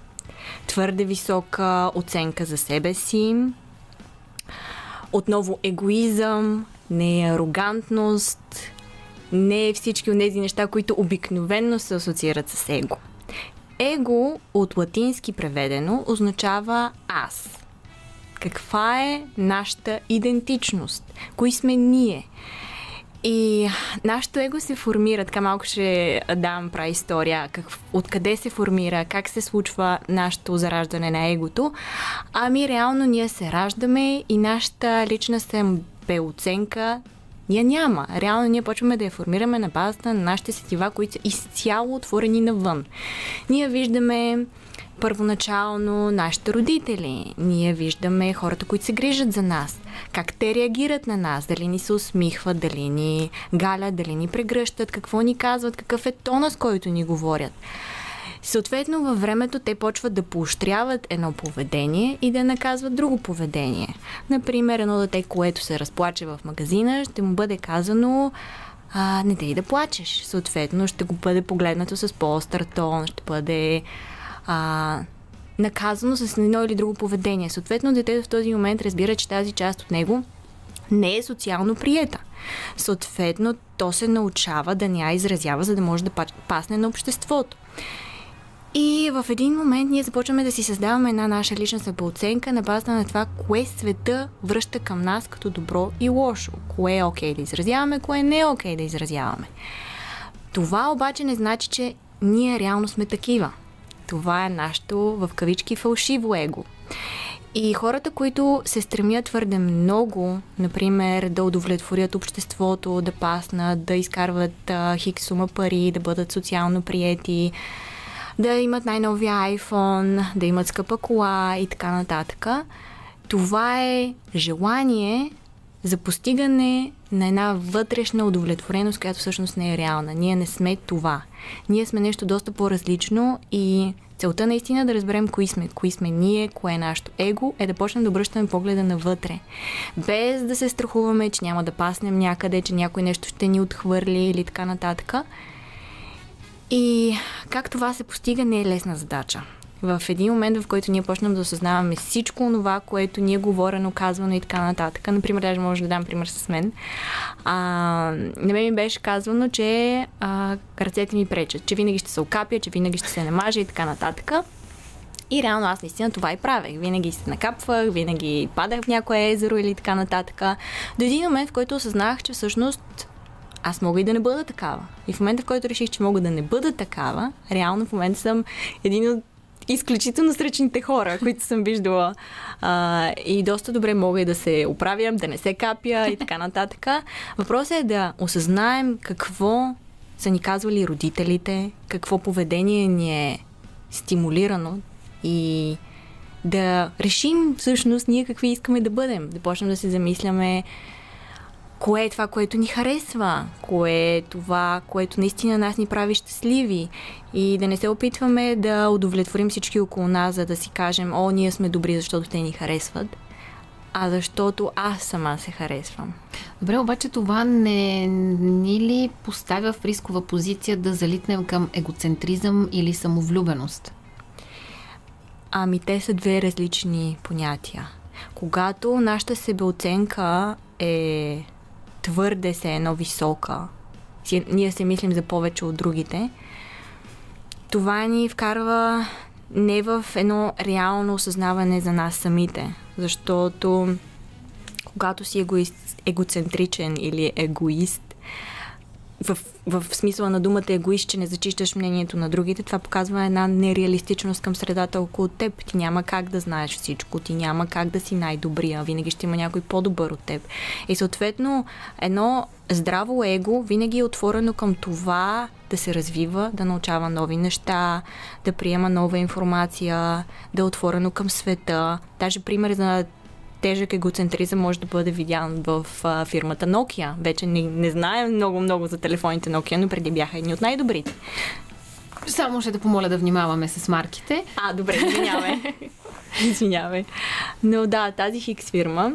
твърде висока оценка за себе си, отново егоизъм, не е е всички от тези неща, които обикновенно се асоциират с его. Его от латински преведено означава аз. Каква е нашата идентичност? Кои сме ние? И нашето его се формира, така малко ще дам пра история, как, откъде се формира, как се случва нашето зараждане на егото. Ами реално ние се раждаме и нашата лична самооценка я няма. Реално ние почваме да я формираме на базата на нашите сетива, които са изцяло отворени навън. Ние виждаме първоначално нашите родители. Ние виждаме хората, които се грижат за нас. Как те реагират на нас. Дали ни се усмихват, дали ни галят, дали ни прегръщат, какво ни казват, какъв е тона, с който ни говорят. Съответно, във времето те почват да поощряват едно поведение и да наказват друго поведение. Например, едно дете, което се разплаче в магазина, ще му бъде казано а, не дей да плачеш. Съответно, ще го бъде погледнато с по-остър тон, ще бъде а, наказано с едно или друго поведение. Съответно, детето в този момент разбира, че тази част от него не е социално приета. Съответно, то се научава да не я изразява, за да може да пасне на обществото. И в един момент ние започваме да си създаваме една наша лична самооценка на базата на това, кое света връща към нас като добро и лошо. Кое е окей okay да изразяваме, кое не е окей okay да изразяваме. Това обаче не значи, че ние реално сме такива. Това е нашето в кавички фалшиво его. И хората, които се стремят твърде много, например, да удовлетворят обществото, да паснат, да изкарват а, хик сума пари, да бъдат социално приети, да имат най-новия iPhone, да имат скъпа кола и така нататък. Това е желание за постигане на една вътрешна удовлетвореност, която всъщност не е реална. Ние не сме това. Ние сме нещо доста по-различно и целта наистина да разберем кои сме, кои сме ние, кое е нашето его, е да почнем да обръщаме погледа навътре. Без да се страхуваме, че няма да паснем някъде, че някой нещо ще ни отхвърли или така нататък. И как това се постига не е лесна задача. В един момент, в който ние почнем да осъзнаваме всичко това, което ни е говорено, казвано и така нататък. Например, даже може да дам пример с мен. А, на мен ми беше казвано, че а, ръцете ми пречат, че винаги ще се окапя, че винаги ще се намажа и така нататък. И реално аз наистина това и правех. Винаги се накапвах, винаги падах в някое езеро или така нататък. До един момент, в който осъзнах, че всъщност аз мога и да не бъда такава. И в момента, в който реших, че мога да не бъда такава, реално в момента съм един от изключително сръчните хора, които съм виждала. А, и доста добре мога и да се оправям, да не се капя и така нататък. Въпросът е да осъзнаем какво са ни казвали родителите, какво поведение ни е стимулирано и да решим всъщност ние какви искаме да бъдем. Да почнем да се замисляме кое е това, което ни харесва, кое е това, което наистина нас ни прави щастливи и да не се опитваме да удовлетворим всички около нас, за да си кажем, о, ние сме добри, защото те ни харесват, а защото аз сама се харесвам. Добре, обаче това не ни ли поставя в рискова позиция да залитнем към егоцентризъм или самовлюбеност? Ами те са две различни понятия. Когато нашата себеоценка е твърде се едно висока, си, ние се мислим за повече от другите, това ни вкарва не в едно реално осъзнаване за нас самите, защото когато си егоист, егоцентричен или егоист, в, в смисъла на думата егоист, че не зачищаш мнението на другите, това показва една нереалистичност към средата около теб. Ти няма как да знаеш всичко, ти няма как да си най-добрия, винаги ще има някой по-добър от теб. И съответно, едно здраво его винаги е отворено към това да се развива, да научава нови неща, да приема нова информация, да е отворено към света. Даже пример за тежък егоцентризъм може да бъде видян в а, фирмата Nokia. Вече не, не знаем много-много за телефоните Nokia, но преди бяха едни от най-добрите. Само ще да помоля да внимаваме с марките. А, добре, извинявай. извинявай. Но да, тази хикс фирма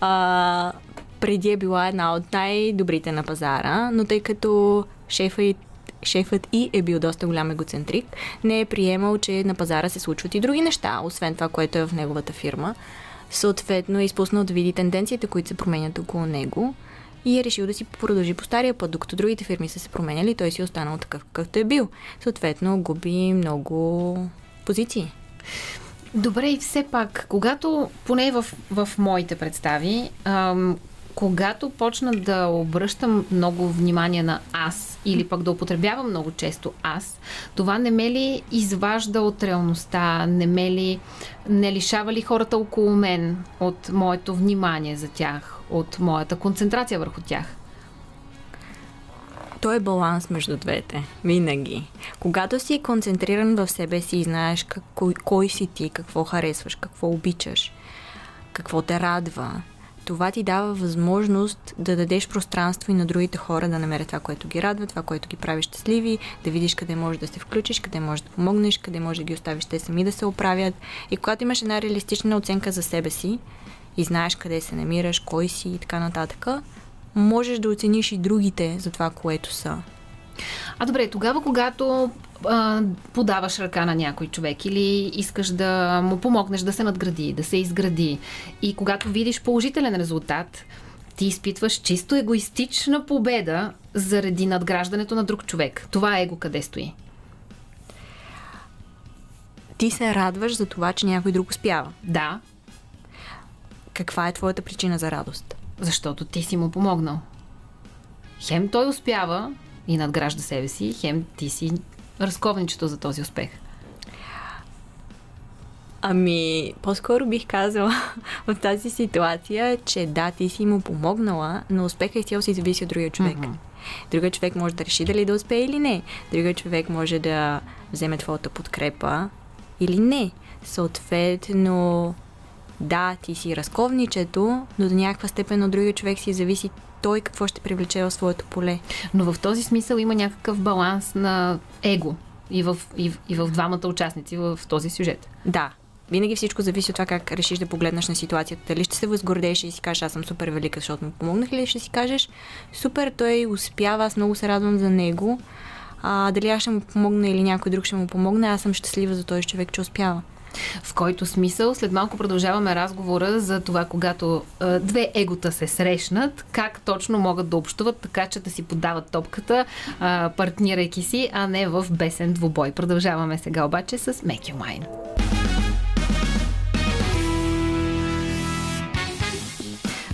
а, преди е била една от най-добрите на пазара, но тъй като шефа и шефът и е бил доста голям егоцентрик, не е приемал, че на пазара се случват и други неща, освен това, което е в неговата фирма. Съответно е изпуснал да види тенденциите, които се променят около него и е решил да си продължи по стария път, докато другите фирми са се променяли, той си е останал такъв, какъвто е бил. Съответно губи много позиции. Добре, и все пак, когато, поне в, в моите представи, ам, когато почна да обръщам много внимание на аз или пък да употребявам много често аз, това не ме ли изважда от реалността, не ме ли, не лишава ли хората около мен от моето внимание за тях, от моята концентрация върху тях? То е баланс между двете. Винаги. Когато си концентриран в себе си и знаеш как, кой си ти, какво харесваш, какво обичаш, какво те радва, това ти дава възможност да дадеш пространство и на другите хора да намерят това, което ги радва, това, което ги прави щастливи, да видиш къде можеш да се включиш, къде можеш да помогнеш, къде можеш да ги оставиш те сами да се оправят. И когато имаш една реалистична оценка за себе си и знаеш къде се намираш, кой си и така нататък, можеш да оцениш и другите за това, което са. А добре, тогава, когато а, подаваш ръка на някой човек или искаш да му помогнеш да се надгради, да се изгради и когато видиш положителен резултат, ти изпитваш чисто егоистична победа заради надграждането на друг човек. Това его къде стои? Ти се радваш за това, че някой друг успява. Да. Каква е твоята причина за радост? Защото ти си му помогнал. Хем той успява и надгражда себе си, хем ти си разковничето за този успех. Ами, по-скоро бих казала в тази ситуация, че да, ти си му помогнала, но успеха изцяло си зависи от другия човек. Mm-hmm. Другия човек може да реши дали да успее или не. Другия човек може да вземе твоята подкрепа или не. Съответно, да, ти си разковничето, но до някаква степен от другия човек си зависи той какво ще привлече в своето поле. Но в този смисъл има някакъв баланс на его и в, и, и в двамата участници в този сюжет. Да, винаги всичко зависи от това как решиш да погледнеш на ситуацията. Дали ще се възгордееш и си кажеш, аз съм супер велика, защото му помогнах, или ще си кажеш, супер, той успява, аз много се радвам за него. А, дали аз ще му помогна или някой друг ще му помогне, аз съм щастлива за този човек, че успява. В който смисъл, след малко продължаваме разговора за това, когато а, две егота се срещнат, как точно могат да общуват, така че да си подават топката, а, партнирайки си, а не в бесен двубой. Продължаваме сега обаче с Make Your Mind.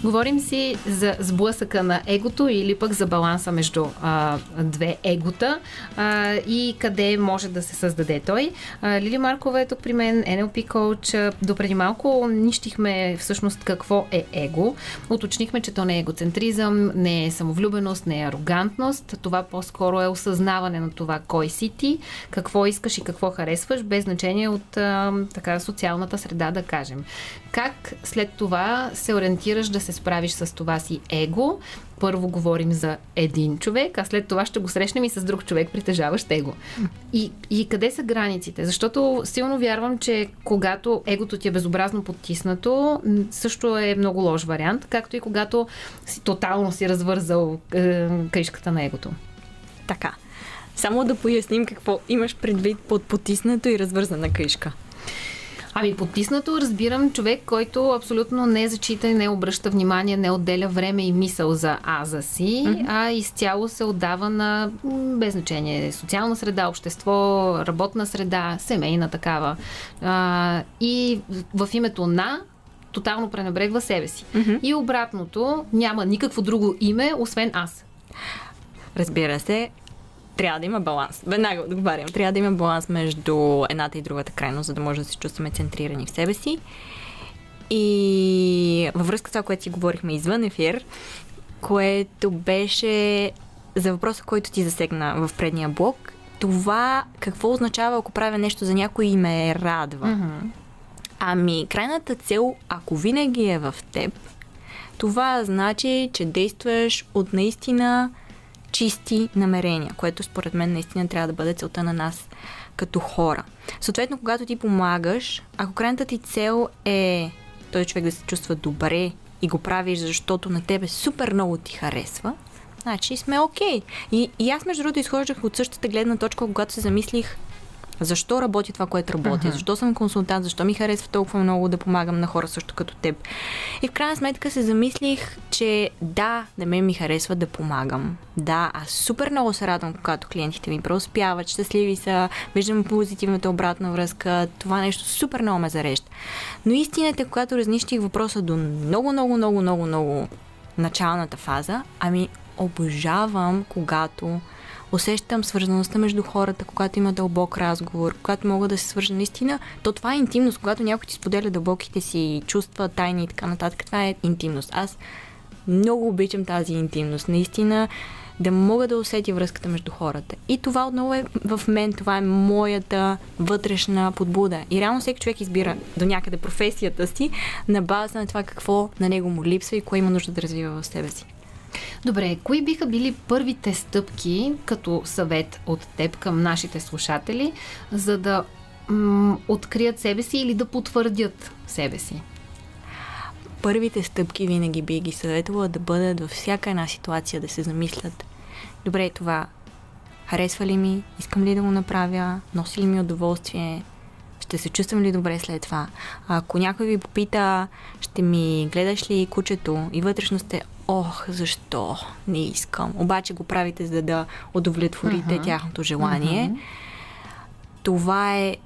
Говорим си за сблъсъка на егото или пък за баланса между а, две егота а, и къде може да се създаде той. А, Лили Маркова е тук при мен, NLP коуч. Допреди малко нищихме всъщност какво е его. Уточнихме, че то не е егоцентризъм, не е самовлюбеност, не е арогантност. Това по-скоро е осъзнаване на това кой си ти, какво искаш и какво харесваш, без значение от а, така социалната среда, да кажем. Как след това се ориентираш да се справиш с това си его? Първо говорим за един човек, а след това ще го срещнем и с друг човек, притежаващ его. И, и къде са границите? Защото силно вярвам, че когато егото ти е безобразно подтиснато, също е много лош вариант, както и когато си тотално си развързал е, кришката на егото. Така. Само да поясним какво имаш предвид под потиснато и развързана кришка. Ами потиснато разбирам човек, който абсолютно не зачита и не обръща внимание, не отделя време и мисъл за аза си, mm-hmm. а изцяло се отдава на без значение социална среда, общество, работна среда, семейна такава. А, и в името на тотално пренебрегва себе си. Mm-hmm. И обратното, няма никакво друго име, освен аз. Разбира се, трябва да има баланс. Веднага отговарям. Трябва да има баланс между едната и другата крайност, за да може да се чувстваме центрирани в себе си. И във връзка с това, което си говорихме извън ефир, което беше за въпроса, който ти засегна в предния блок, това какво означава, ако правя нещо за някой и ме радва. Мгм. Ами, крайната цел, ако винаги е в теб, това значи, че действаш от наистина чисти намерения, което според мен наистина трябва да бъде целта на нас като хора. Съответно, когато ти помагаш, ако крайната ти цел е той човек да се чувства добре и го правиш, защото на тебе супер много ти харесва, значи сме окей. Okay. И, и аз, между другото, изхождах от същата гледна точка, когато се замислих защо работи това, което работя, Мгм. защо съм консултант, защо ми харесва толкова много да помагам на хора също като теб. И в крайна сметка се замислих, че да, на мен ми харесва да помагам. Да, аз супер много се радвам, когато клиентите ми преуспяват, щастливи са, виждам позитивната обратна връзка. Това нещо супер много ме зарежда. Но истината когато разнищих въпроса до много, много, много, много, много началната фаза, ами обожавам, когато усещам свързаността между хората, когато има дълбок разговор, когато мога да се свържа наистина, то това е интимност. Когато някой ти споделя дълбоките си чувства, тайни и така нататък, това е интимност. Аз много обичам тази интимност. Наистина да мога да усетя връзката между хората. И това отново е в мен, това е моята вътрешна подбуда. И реално всеки човек избира до някъде професията си на база на това какво на него му липсва и кое има нужда да развива в себе си. Добре, кои биха били първите стъпки като съвет от теб към нашите слушатели, за да м- открият себе си или да потвърдят себе си? първите стъпки винаги би ги съветвала да бъдат във всяка една ситуация да се замислят. Добре, това харесва ли ми, искам ли да го направя, носи ли ми удоволствие, ще се чувствам ли добре след това. Ако някой ви попита, ще ми гледаш ли кучето и вътрешно сте, ох, защо не искам. Обаче го правите за да удовлетворите Мгм. тяхното желание. Мгм. Това е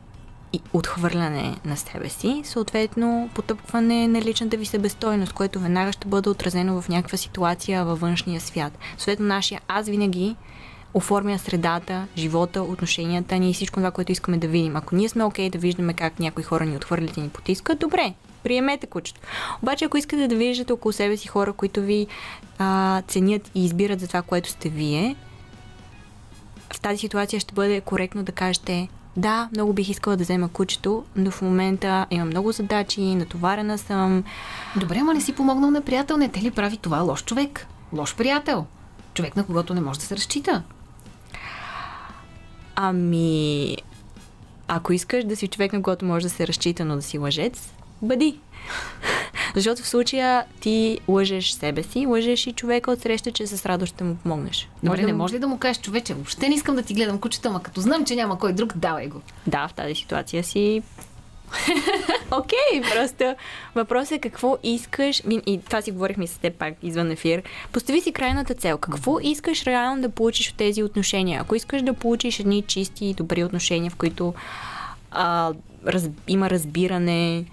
и отхвърляне на себе си, съответно потъпкване на личната ви себестойност, което веднага ще бъде отразено в някаква ситуация във външния свят. Съответно, нашия аз винаги оформя средата, живота, отношенията ни и всичко това, което искаме да видим. Ако ние сме окей да виждаме как някои хора ни отхвърлят и ни потискат, добре, приемете кучето. Обаче, ако искате да виждате около себе си хора, които ви а, ценят и избират за това, което сте вие, в тази ситуация ще бъде коректно да кажете да, много бих искала да взема кучето, но в момента имам много задачи, натоварена съм. Добре, ама не си помогнал на приятел, не те ли прави това лош човек? Лош приятел. Човек, на когото не може да се разчита. Ами, ако искаш да си човек, на когото може да се разчита, но да си лъжец, бъди. Защото в случая ти лъжеш себе си, лъжеш и човека от среща, че с радост ще му помогнеш. Добре, да не му- може ли да му кажеш, човече, въобще не искам да ти гледам кучета, ама като знам, че няма кой друг, давай го. Да, в тази ситуация си. Окей, просто въпросът е какво искаш, и- това си говорихме с теб пак извън ефир, постави си крайната цел. Какво искаш реално да получиш от тези отношения? Ако искаш да получиш едни чисти и добри отношения, в които а, раз, има разбиране,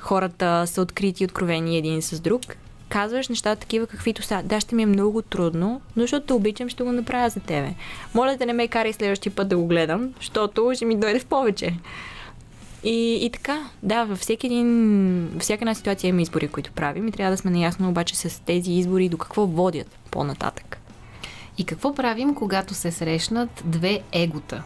хората са открити и откровени един с друг, казваш нещата такива каквито са. Да, ще ми е много трудно, но защото те обичам, ще го направя за тебе. Моля те не ме карай следващия път да го гледам, защото ще ми дойде в повече. И, и така, да, във всеки един, във всяка една ситуация има избори, които правим и трябва да сме наясно обаче с тези избори до какво водят по-нататък. И какво правим, когато се срещнат две егота?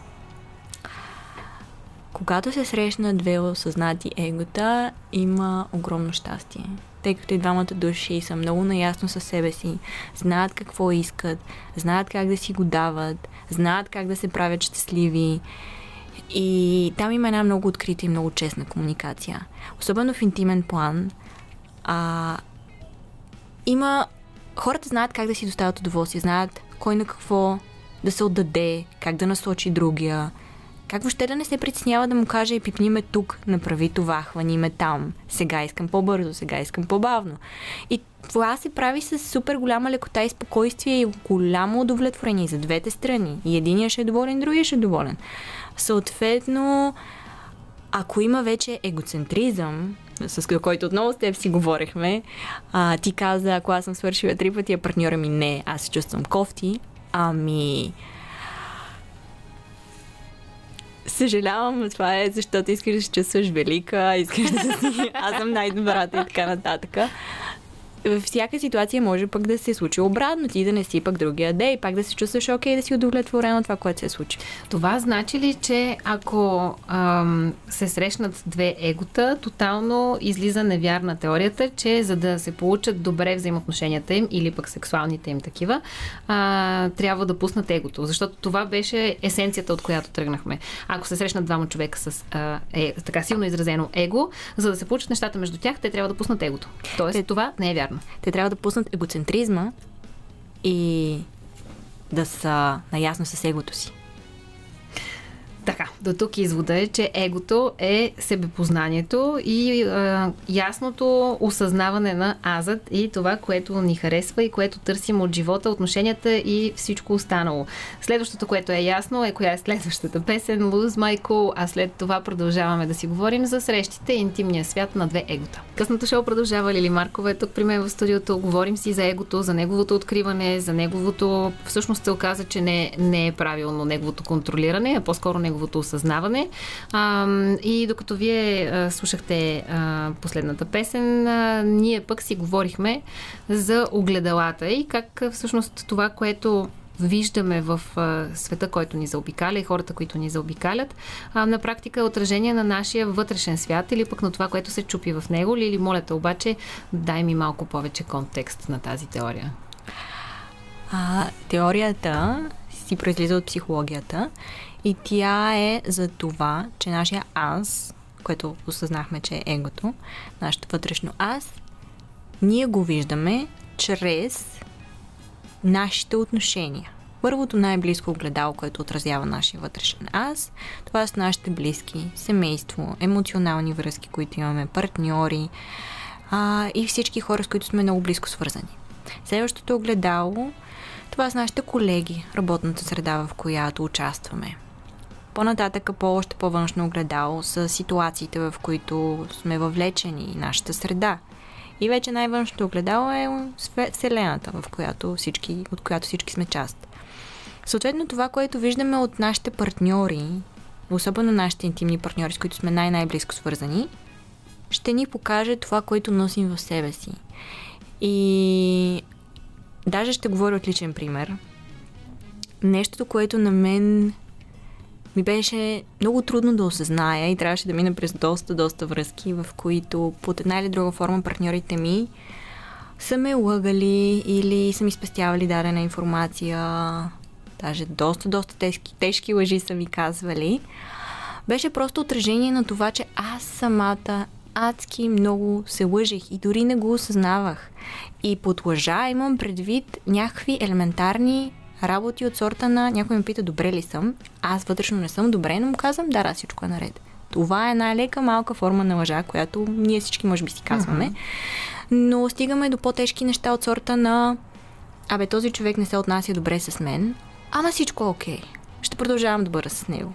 Когато се срещнат две осъзнати егота, има огромно щастие. Тъй като и двамата души са много наясно със себе си, знаят какво искат, знаят как да си го дават, знаят как да се правят щастливи. И там има една много открита и много честна комуникация. Особено в интимен план. А, има... Хората знаят как да си доставят удоволствие, знаят кой на какво да се отдаде, как да насочи другия, как въобще да не се притеснява да му каже и пипни ме тук, направи това, хвани ме там. Сега искам по-бързо, сега искам по-бавно. И това се прави с супер голяма лекота и спокойствие и голямо удовлетворение за двете страни. И единия ще е доволен, другия ще е доволен. Съответно, ако има вече егоцентризъм, с който отново с теб си говорихме, а, ти каза, ако аз съм свършила три пъти, а партньора ми не, аз се чувствам кофти, ами... Съжалявам, това е защото искаш да се чувстваш велика, искаш да си... Аз съм най-добрата и така нататък. Във всяка ситуация може пък да се случи обратно, ти да не си пък другия дей, пак да се чувстваш окей, да си удовлетворен от това, което се случи. Това значи ли, че ако ам, се срещнат две егота, тотално излиза невярна теорията, че за да се получат добре взаимоотношенията им или пък сексуалните им такива, а, трябва да пуснат егото. Защото това беше есенцията, от която тръгнахме. Ако се срещнат двама човека с а, е, така силно изразено его, за да се получат нещата между тях, те трябва да пуснат егото. Тоест, Те- това не е вярно. Те трябва да пуснат егоцентризма и да са наясно с егото си. Така, до тук извода е, че егото е себепознанието и е, ясното осъзнаване на азът и това, което ни харесва и което търсим от живота, отношенията и всичко останало. Следващото, което е ясно, е коя е следващата песен My Cool, а след това продължаваме да си говорим за срещите и интимния свят на две егота. Късното шоу продължава Лили Маркова е тук при мен в студиото. Говорим си за егото, за неговото откриване, за неговото... Всъщност се оказа, че не, не е правилно неговото контролиране, а по-скоро неговото осъзнаване. А, и докато вие а, слушахте а, последната песен, а, ние пък си говорихме за огледалата и как всъщност това, което виждаме в света, който ни заобикаля и хората, които ни заобикалят, на практика е отражение на нашия вътрешен свят или пък на това, което се чупи в него. Лили, моля те обаче, дай ми малко повече контекст на тази теория. А, теорията си произлиза от психологията и тя е за това, че нашия аз, което осъзнахме, че е егото, нашето вътрешно аз, ние го виждаме чрез нашите отношения. Първото най-близко огледало, което отразява нашия вътрешен аз, това са нашите близки, семейство, емоционални връзки, които имаме, партньори а, и всички хора, с които сме много близко свързани. Следващото огледало, това са нашите колеги, работната среда, в която участваме. По-нататък, по още по-външно огледало са ситуациите, в които сме въвлечени, нашата среда. И вече най-външното огледало е Вселената, в която всички, от която всички сме част. Съответно, това, което виждаме от нашите партньори, особено нашите интимни партньори, с които сме най-най-близко свързани, ще ни покаже това, което носим в себе си. И даже ще говоря от личен пример. Нещото, което на мен ми беше много трудно да осъзная и трябваше да мина през доста, доста връзки, в които под една или друга форма партньорите ми са ме лъгали или са ми спестявали дадена информация. Даже доста, доста тежки, тежки лъжи са ми казвали. Беше просто отражение на това, че аз самата адски много се лъжех и дори не го осъзнавах. И под лъжа имам предвид някакви елементарни работи от сорта на някой ме пита добре ли съм, аз вътрешно не съм добре, но му казвам да, да, всичко е наред. Това е една лека малка форма на лъжа, която ние всички може би си казваме. Но стигаме до по-тежки неща от сорта на Абе, този човек не се отнася добре с мен, ама всичко е окей. Ще продължавам да бъда с него.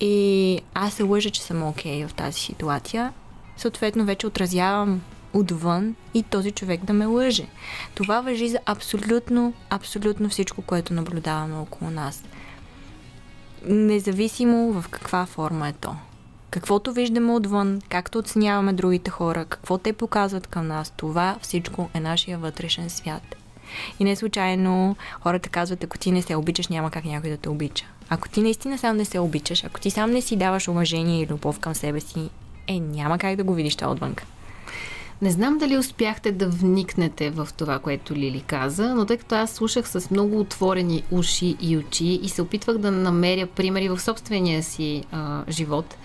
И аз се лъжа, че съм окей в тази ситуация. Съответно, вече отразявам отвън и този човек да ме лъже. Това въжи за абсолютно, абсолютно всичко, което наблюдаваме около нас. Независимо в каква форма е то. Каквото виждаме отвън, както оценяваме другите хора, какво те показват към нас, това всичко е нашия вътрешен свят. И не случайно хората казват, ако ти не се обичаш, няма как някой да те обича. Ако ти наистина сам не се обичаш, ако ти сам не си даваш уважение и любов към себе си, е, няма как да го видиш това отвън. Не знам дали успяхте да вникнете в това, което Лили каза, но тъй като аз слушах с много отворени уши и очи и се опитвах да намеря примери в собствения си а, живот,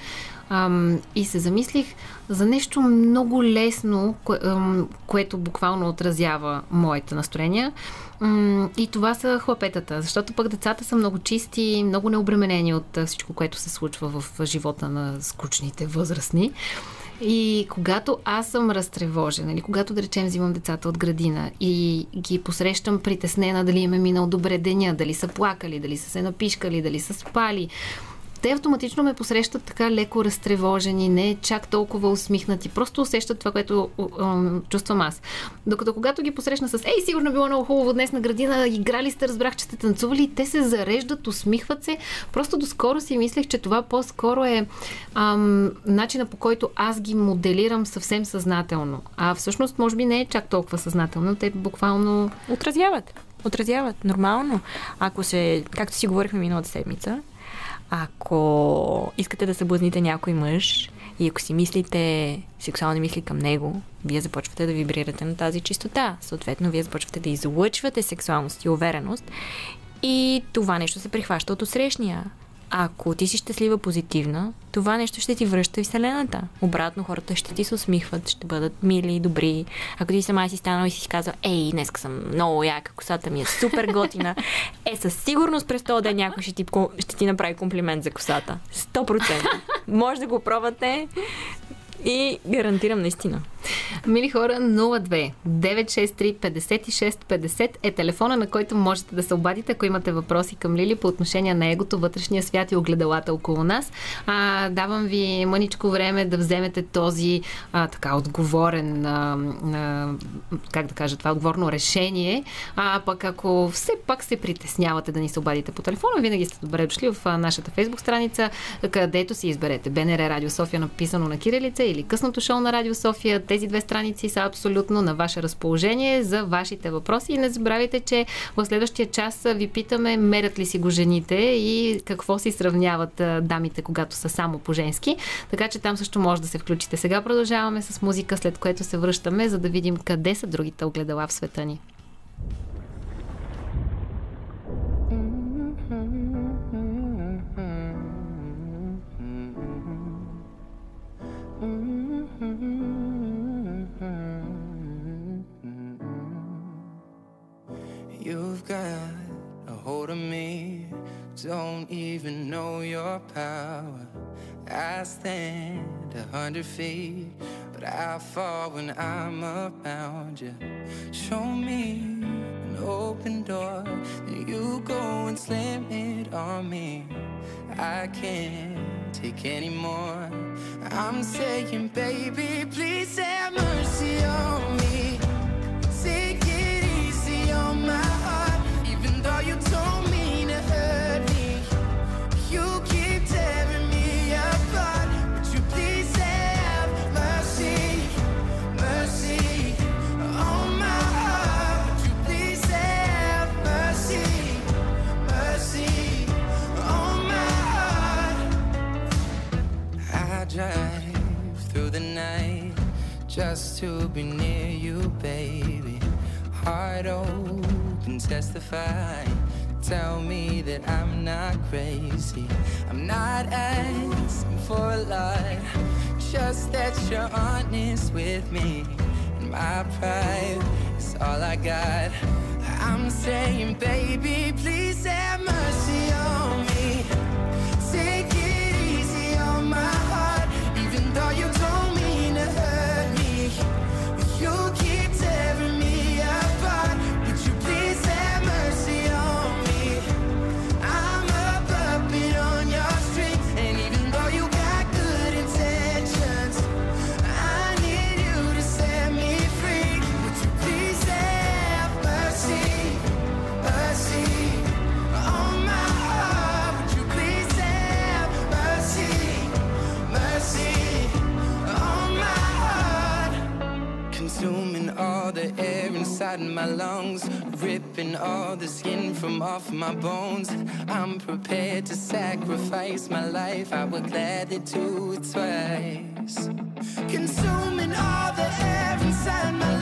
ам, и се замислих за нещо много лесно, кое, ам, което буквално отразява моите настроения. И това са хлапетата, защото пък децата са много чисти, много необременени от всичко, което се случва в живота на скучните възрастни. И когато аз съм разтревожена, или когато, да речем, взимам децата от градина и ги посрещам притеснена дали им е минал добре деня, дали са плакали, дали са се напишкали, дали са спали, те автоматично ме посрещат така леко разтревожени, не чак толкова усмихнати. Просто усещат това, което чувствам аз. Докато когато ги посрещна с Ей, сигурно било много хубаво днес на градина, играли сте, разбрах, че сте танцували, те се зареждат, усмихват се. Просто доскоро си мислех, че това по-скоро е ам, начина по който аз ги моделирам съвсем съзнателно. А всъщност, може би не е чак толкова съзнателно. Те буквално... Отразяват. Отразяват. Нормално. Ако се, както си говорихме миналата седмица, ако искате да съблазните някой мъж и ако си мислите сексуални мисли към него, вие започвате да вибрирате на тази чистота. Съответно, вие започвате да излъчвате сексуалност и увереност и това нещо се прихваща от отсрещния. Ако ти си щастлива, позитивна, това нещо ще ти връща и Вселената. Обратно, хората ще ти се усмихват, ще бъдат мили и добри. Ако ти сама си станала и си казва, ей, днес съм много яка, косата ми е супер готина, е, със сигурност през този ден някой ще ти, ще ти направи комплимент за косата. 100%. Може да го пробвате и гарантирам наистина. Мили хора, 02 963 56 50 е телефона, на който можете да се обадите, ако имате въпроси към Лили по отношение на егото, вътрешния свят и огледалата около нас. А, давам ви мъничко време да вземете този а, така отговорен, а, а, как да кажа това, отговорно решение. А пък ако все пак се притеснявате да ни се обадите по телефона, винаги сте добре дошли в нашата фейсбук страница, където си изберете БНР Радио София написано на кирилица или късното шоу на Радио София тези две страници са абсолютно на ваше разположение за вашите въпроси. И не забравяйте, че в следващия час ви питаме мерят ли си го жените и какво си сравняват дамите, когато са само по женски. Така че там също може да се включите. Сега продължаваме с музика, след което се връщаме, за да видим къде са другите огледала в света ни. Got a hold of me. Don't even know your power. I stand a hundred feet, but I fall when I'm around you. Show me an open door, and you go and slam it on me. I can't take anymore. I'm saying, baby, please have mercy on me. Take on my heart. Even though you told me to hurt me, you keep tearing me apart. You please have mercy, mercy on my heart? You please have mercy, mercy on my heart? I drive through the night just to be near you, baby. Heart open testify. Tell me that I'm not crazy. I'm not asking for a lot, just that you're honest with me. And my pride is all I got. I'm saying, baby, please my lungs, ripping all the skin from off my bones. I'm prepared to sacrifice my life. I would gladly do it twice. Consuming all the air inside my lungs,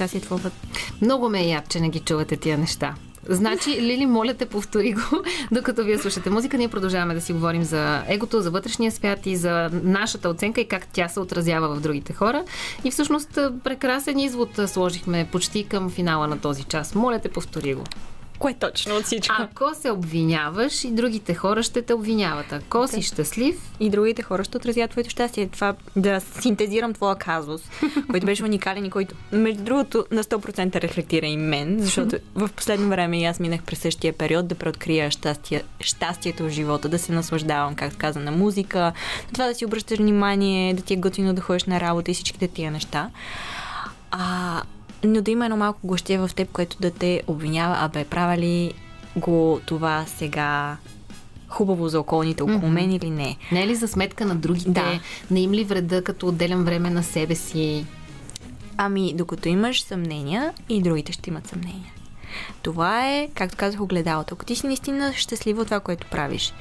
щастие твой път. Много ме е яд, че не ги чувате тия неща. Значи, Лили, моля те, повтори го, докато вие слушате музика. Ние продължаваме да си говорим за егото, за вътрешния свят и за нашата оценка и как тя се отразява в другите хора. И всъщност прекрасен извод сложихме почти към финала на този час. Моля те, повтори го. Кое точно от всичко? Ако се обвиняваш, и другите хора ще те обвиняват. Ако си щастлив, и другите хора ще отразят твоето щастие. Това да синтезирам твоя казус, който беше уникален и който, между другото, на 100% рефлектира и мен, защото в последно време и аз минах през същия период да преоткрия щастие, щастието в живота, да се наслаждавам, както каза, на музика, на това да си обръщаш внимание, да ти е готино да ходиш на работа и всичките тия неща. А, но да има едно малко гоще в теб, което да те обвинява, а бе, правя ли го това сега хубаво за околните около mm-hmm. мен или не. Не е ли за сметка на другите? Да. Не им ли вреда, като отделям време на себе си? Ами, докато имаш съмнения, и другите ще имат съмнения. Това е, както казах, огледалото. Ако ти си наистина щастлива от това, което правиш,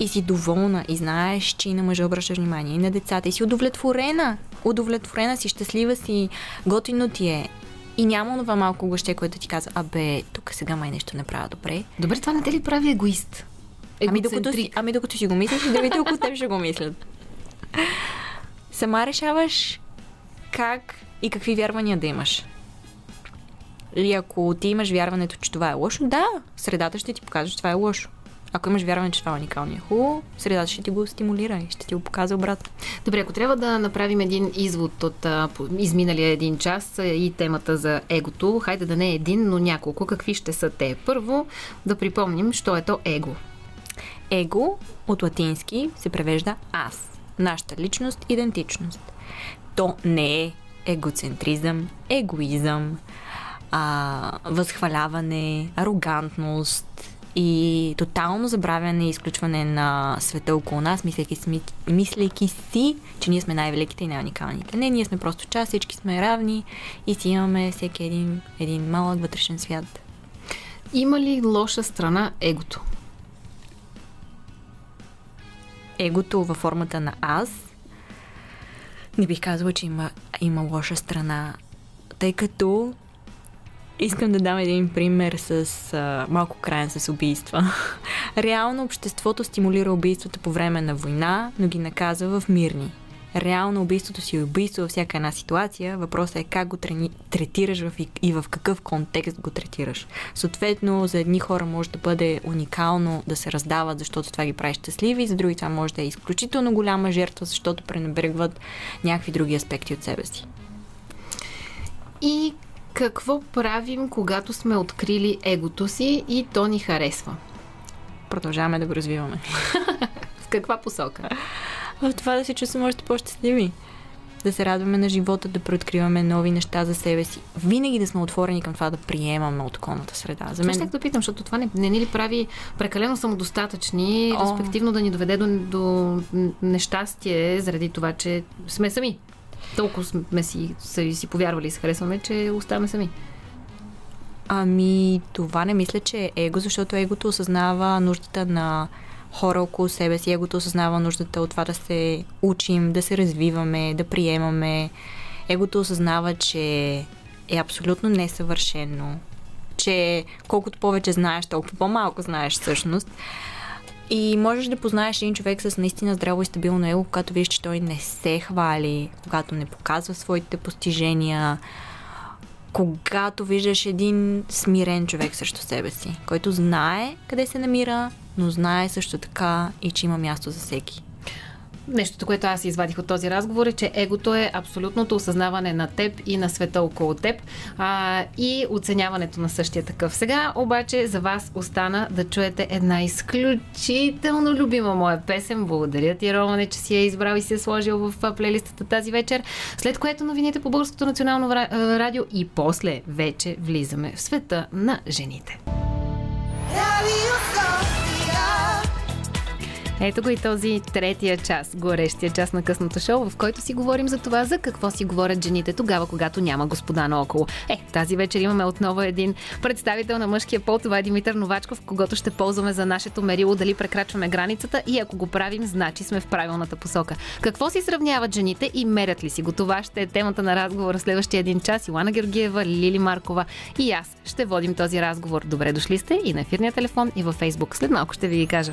и си доволна, и знаеш, че и на мъжа обръщаш внимание, и на децата, и си удовлетворена, удовлетворена си, щастлива си, готино ти е, и няма това малко гъще, което ти казва, абе, тук сега май нещо не правя добре. Добре, това не те ли прави егоист? Ами докато, си, ами докато си го мислиш, и другите около теб ще го мислят. Сама решаваш как и какви вярвания да имаш. И ако ти имаш вярването, че това е лошо, да, средата ще ти покаже, че това е лошо. Ако имаш вярване, че това е уникално и хубаво, средата ще ти го стимулира и ще ти го показва обратно. Добре, ако трябва да направим един извод от а, изминалия един час и темата за егото, хайде да не е един, но няколко, какви ще са те? Първо, да припомним, що е то его. Его от латински се превежда аз, нашата личност, идентичност. То не е егоцентризъм, егоизъм, а, възхваляване, арогантност, и тотално забравяне и изключване на света около нас, мислейки, мислейки си, че ние сме най-великите и най-уникалните. Не, ние сме просто част, всички сме равни и си имаме всеки един, един малък вътрешен свят. Има ли лоша страна егото? Егото във формата на аз не бих казала, че има, има лоша страна, тъй като Искам да дам един пример с а, малко крайен с убийства. Реално обществото стимулира убийствата по време на война, но ги наказва в мирни. Реално убийството си е убийство във всяка една ситуация. Въпросът е как го трени, третираш в, и, в какъв контекст го третираш. Съответно, за едни хора може да бъде уникално да се раздават, защото това ги прави щастливи, за други това може да е изключително голяма жертва, защото пренебрегват някакви други аспекти от себе си. И какво правим, когато сме открили егото си и то ни харесва? Продължаваме да го развиваме. В каква посока? В това да се чувстваме още по-щастливи. Да се радваме на живота, да преоткриваме нови неща за себе си. Винаги да сме отворени към това да приемаме от околната среда. За мен... Ще да питам, защото това не, не ни ли прави прекалено самодостатъчни, О. респективно да ни доведе до, до нещастие заради това, че сме сами толкова сме си, са си повярвали и се харесваме, че оставаме сами. Ами, това не мисля, че е его, защото егото осъзнава нуждата на хора около себе си. Егото осъзнава нуждата от това да се учим, да се развиваме, да приемаме. Егото осъзнава, че е абсолютно несъвършено. Че колкото повече знаеш, толкова по-малко знаеш всъщност. И можеш да познаеш един човек с наистина здраво и стабилно его, когато виж, че той не се хвали, когато не показва своите постижения, когато виждаш един смирен човек срещу себе си, който знае къде се намира, но знае също така и че има място за всеки. Нещото, което аз извадих от този разговор е, че егото е абсолютното осъзнаване на теб и на света около теб а, и оценяването на същия такъв. Сега обаче за вас остана да чуете една изключително любима моя песен. Благодаря ти, Романе, че си я избрал и си я сложил в плейлистата тази вечер. След което новините по Българското национално радио и после вече влизаме в света на жените. Радио Ето го и този третия час, горещия час на късното шоу, в който си говорим за това, за какво си говорят жените тогава, когато няма господа наоколо. Е, тази вечер имаме отново един представител на мъжкия пол, това е Димитър Новачков, когато ще ползваме за нашето мерило дали прекрачваме границата и ако го правим, значи сме в правилната посока. Какво си сравняват жените и мерят ли си го? Това ще е темата на разговора следващия един час. Илана Георгиева, Лили Маркова и аз ще водим този разговор. Добре дошли сте и на ефирния телефон и във Фейсбук. След малко ще ви ги кажа.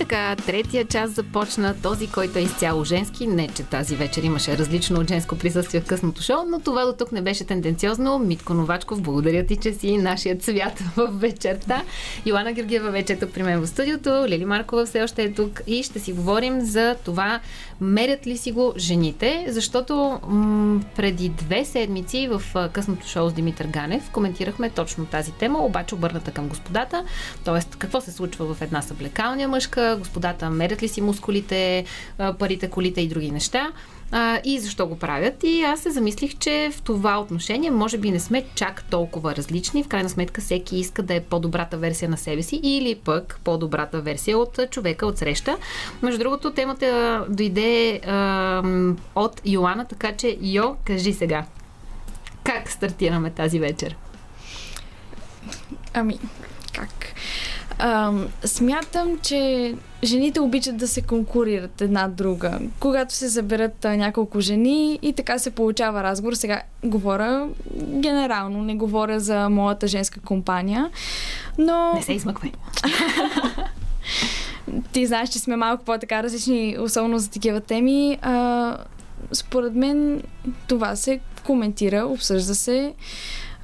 Така, третия час започна този, който е изцяло женски. Не, че тази вечер имаше различно от женско присъствие в късното шоу, но това до тук не беше тенденциозно. Митко Новачков, благодаря ти, че си нашият цвят в вечерта. Йоана Георгиева вече е тук при мен в студиото, Лили Маркова все още е тук и ще си говорим за това мерят ли си го жените, защото м- преди две седмици в късното шоу с Димитър Ганев коментирахме точно тази тема, обаче обърната към господата, т.е. какво се случва в една съблекалня мъжка, господата мерят ли си мускулите, парите, колите и други неща а, и защо го правят. И аз се замислих, че в това отношение може би не сме чак толкова различни. В крайна сметка всеки иска да е по-добрата версия на себе си или пък по-добрата версия от човека от среща. Между другото, темата дойде а, от Йоана, така че Йо, кажи сега. Как стартираме тази вечер? Ами, как? Ам, смятам, че жените обичат да се конкурират една друга. Когато се заберат а, няколко жени и така се получава разговор, сега говоря генерално, не говоря за моята женска компания, но... Не се измъквай. ти знаеш, че сме малко по-така различни, особено за такива теми. А, според мен това се коментира, обсъжда се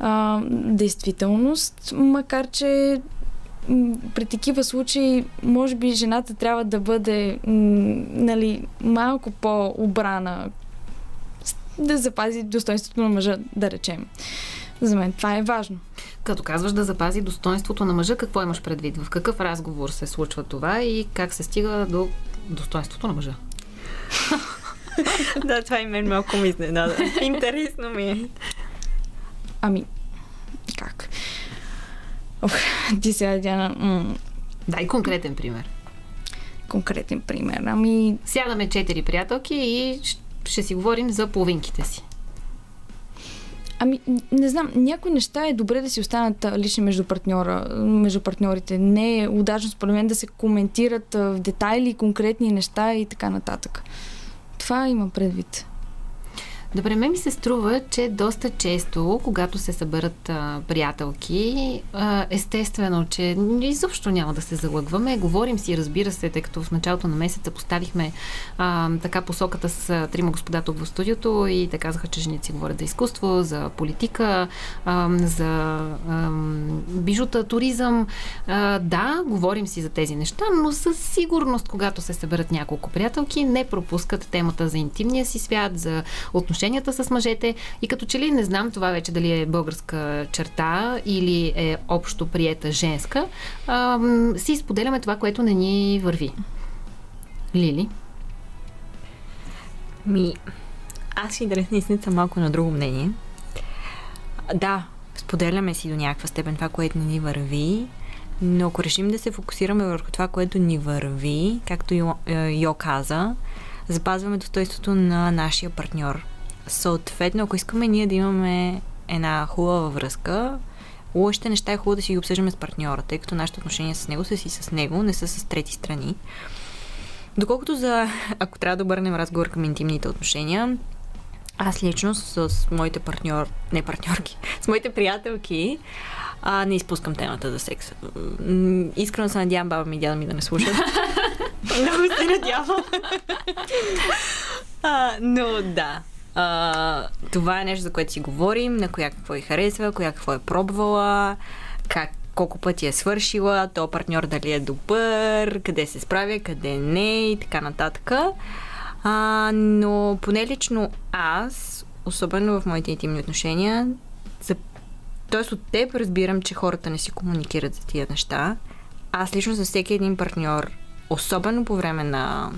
а, действителност, макар че при такива случаи, може би жената трябва да бъде нали, малко по-обрана, да запази достоинството на мъжа, да речем. За мен това е важно. Като казваш да запази достоинството на мъжа, какво имаш предвид? В какъв разговор се случва това и как се стига до достоинството на мъжа? да, това и мен малко ми изненада. Интересно ми е. Ами, как? Ох, ти сега, Диана, м- Дай конкретен пример. конкретен пример. Ами, Сядаме четири приятелки и ще си говорим за половинките си. Ами, не знам, някои неща е добре да си останат лични между партньора, между партньорите. Не е удачно според мен да се коментират в детайли конкретни неща и така нататък. Това има предвид. Добре, ме ми се струва, че доста често, когато се съберат а, приятелки, а, естествено, че изобщо няма да се залъгваме. Говорим си, разбира се, тъй като в началото на месеца поставихме а, така посоката с трима господа тук в студиото и те казаха, че жените си говорят за изкуство, за политика, а, за а, бижута, туризъм. А, да, говорим си за тези неща, но със сигурност, когато се съберат няколко приятелки, не пропускат темата за интимния си свят, за отношенията с мъжете и като че ли не знам това вече дали е българска черта или е общо приета женска, а, си споделяме това, което не ни върви. Лили? Ми, аз и съм малко на друго мнение. Да, споделяме си до някаква степен това, което не ни върви, но ако решим да се фокусираме върху това, което ни върви, както Йо, е, Йо каза, запазваме достоинството на нашия партньор. Съответно, ако искаме ние да имаме една хубава връзка, лошите неща е хубаво да си ги обсъждаме с партньора, тъй като нашите отношения с него са си с него, не са с трети страни. Доколкото за, ако трябва да обърнем разговор към интимните отношения, аз лично с, с моите партньор, не партньорки, с моите приятелки, а, не изпускам темата за секс. Искрено се надявам баба ми и дядо ми да не слушат. Много се надявам. а, но да. А, това е нещо, за което си говорим, на коя какво й харесва, коя какво е пробвала, как колко пъти е свършила, то партньор дали е добър, къде се справя, къде не и така нататък. А, но поне лично аз, особено в моите интимни отношения, за Тоест от теб разбирам, че хората не си комуникират за тия неща. Аз лично за всеки един партньор, особено по време на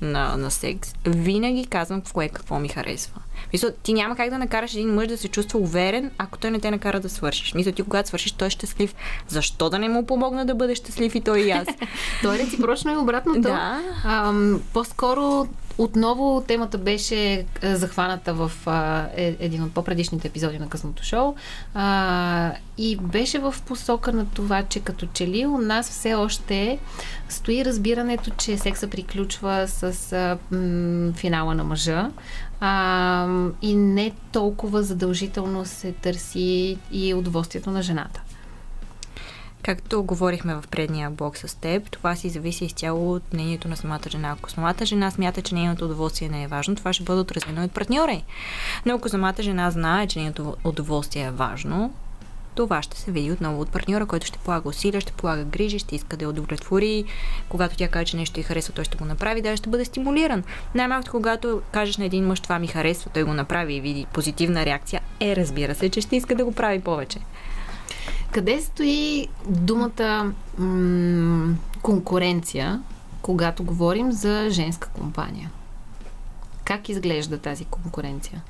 на, на секс, винаги казвам в кое какво ми харесва. Мисля, ти няма как да накараш един мъж да се чувства уверен, ако той не те накара да свършиш. Мисля, ти когато свършиш, той е щастлив. Защо да не му помогна да бъде щастлив и той и аз? той е реципрочно и обратното. Да. Ам, по-скоро отново темата беше захваната в е, един от по-предишните епизоди на късното шоу и беше в посока на това, че като че ли у нас все още стои разбирането, че секса приключва с финала на мъжа а, и не толкова задължително се търси и удоволствието на жената. Както говорихме в предния блок с теб, това си зависи изцяло от мнението на самата жена. Ако самата жена смята, че нейното удоволствие не е важно, това ще бъде отразено от партньора й. Но ако самата жена знае, че нейното удоволствие е важно, това ще се види отново от партньора, който ще полага усилия, ще полага грижи, ще иска да я удовлетвори. Когато тя каже, че нещо й харесва, той ще го направи, даже ще бъде стимулиран. Най-малкото, когато кажеш на един мъж, това ми харесва, той го направи и види позитивна реакция, е, разбира се, че ще иска да го прави повече. Къде стои думата м- конкуренция, когато говорим за женска компания? Как изглежда тази конкуренция?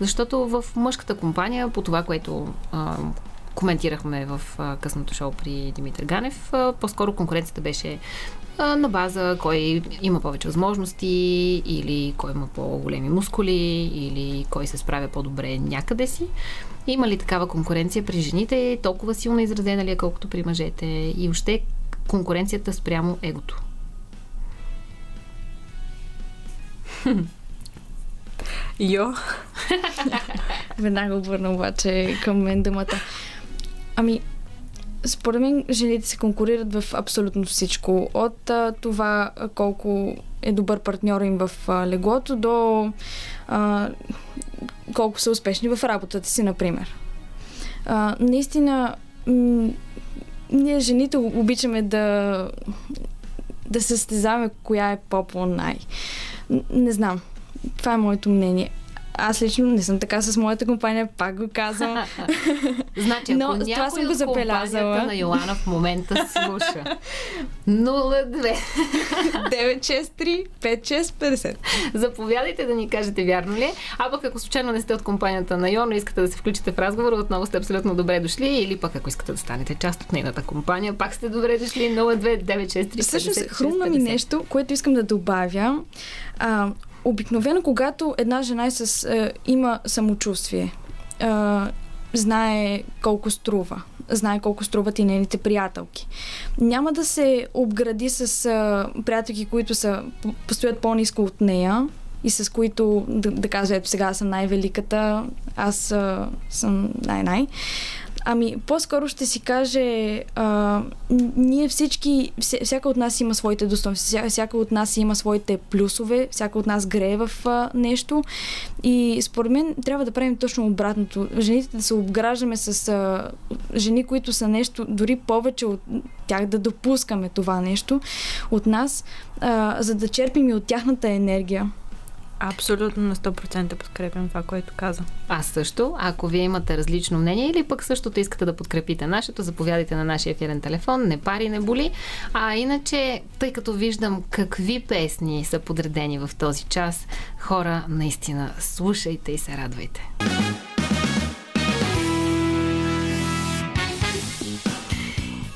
Защото в мъжката компания, по това, което а, коментирахме в а, късното шоу при Димитър Ганев, а, по-скоро конкуренцията беше на база кой има повече възможности или кой има по-големи мускули или кой се справя по-добре някъде си. Има ли такава конкуренция при жените? Толкова силно изразена ли е, колкото при мъжете? И още конкуренцията спрямо егото? Йо. Веднага обърна обаче към мен думата. Ами, според мен жените се конкурират в абсолютно всичко. От а, това колко е добър партньор им в а, леглото до а, колко са успешни в работата си, например. А, наистина, м- ние жените обичаме да да състезаваме коя е по-по-най. Не знам. Това е моето мнение. Аз лично не съм така с моята компания, пак го казвам. значи, ако Но, това съм го забелязала. на Йоана в момента слуша. 02 963 5650. Заповядайте да ни кажете вярно ли. А пък ако случайно не сте от компанията на Йона и искате да се включите в разговора, отново сте абсолютно добре дошли. Или пък ако искате да станете част от нейната компания, пак сте добре дошли. 02 963 Всъщност, хрумна ми нещо, което искам да добавя. А, обикновено, когато една жена е с, е, има самочувствие, е, знае колко струва, знае колко струват и нейните приятелки. Няма да се обгради с е, приятелки, които са, постоят по-низко от нея и с които да, да кажа, ето сега съм най-великата, аз е, съм най-най. Ами, по-скоро ще си каже, а, ние всички, всяка от нас има своите достоинства, всяка, от нас има своите плюсове, всяка от нас грее в а, нещо и според мен трябва да правим точно обратното. Жените да се обграждаме с а, жени, които са нещо, дори повече от тях, да допускаме това нещо от нас, а, за да черпим и от тяхната енергия. Абсолютно на 100% подкрепям това, което каза. Аз също. Ако вие имате различно мнение или пък същото искате да подкрепите нашето, заповядайте на нашия ефирен телефон. Не пари, не боли. А иначе, тъй като виждам какви песни са подредени в този час, хора, наистина слушайте и се радвайте.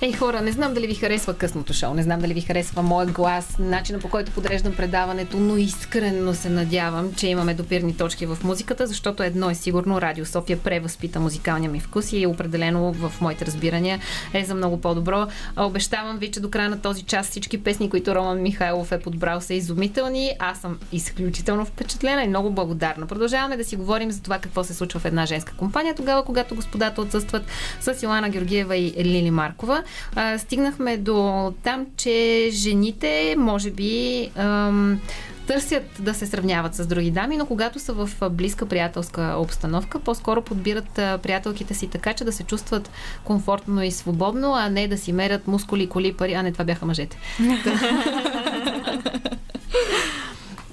Ей, хора, не знам дали ви харесва късното шоу, не знам дали ви харесва моят глас, начина по който подреждам предаването, но искрено се надявам, че имаме допирни точки в музиката, защото едно е сигурно, Радио София превъзпита музикалния ми вкус и е определено в моите разбирания е за много по-добро. Обещавам ви, че до края на този час всички песни, които Роман Михайлов е подбрал, са изумителни. Аз съм изключително впечатлена и много благодарна. Продължаваме да си говорим за това какво се случва в една женска компания, тогава, когато господата отсъстват с Йоана Георгиева и Лили Маркова а, стигнахме до там, че жените, може би, ам, търсят да се сравняват с други дами, но когато са в близка приятелска обстановка, по-скоро подбират приятелките си така, че да се чувстват комфортно и свободно, а не да си мерят мускули, коли, пари. А не, това бяха мъжете.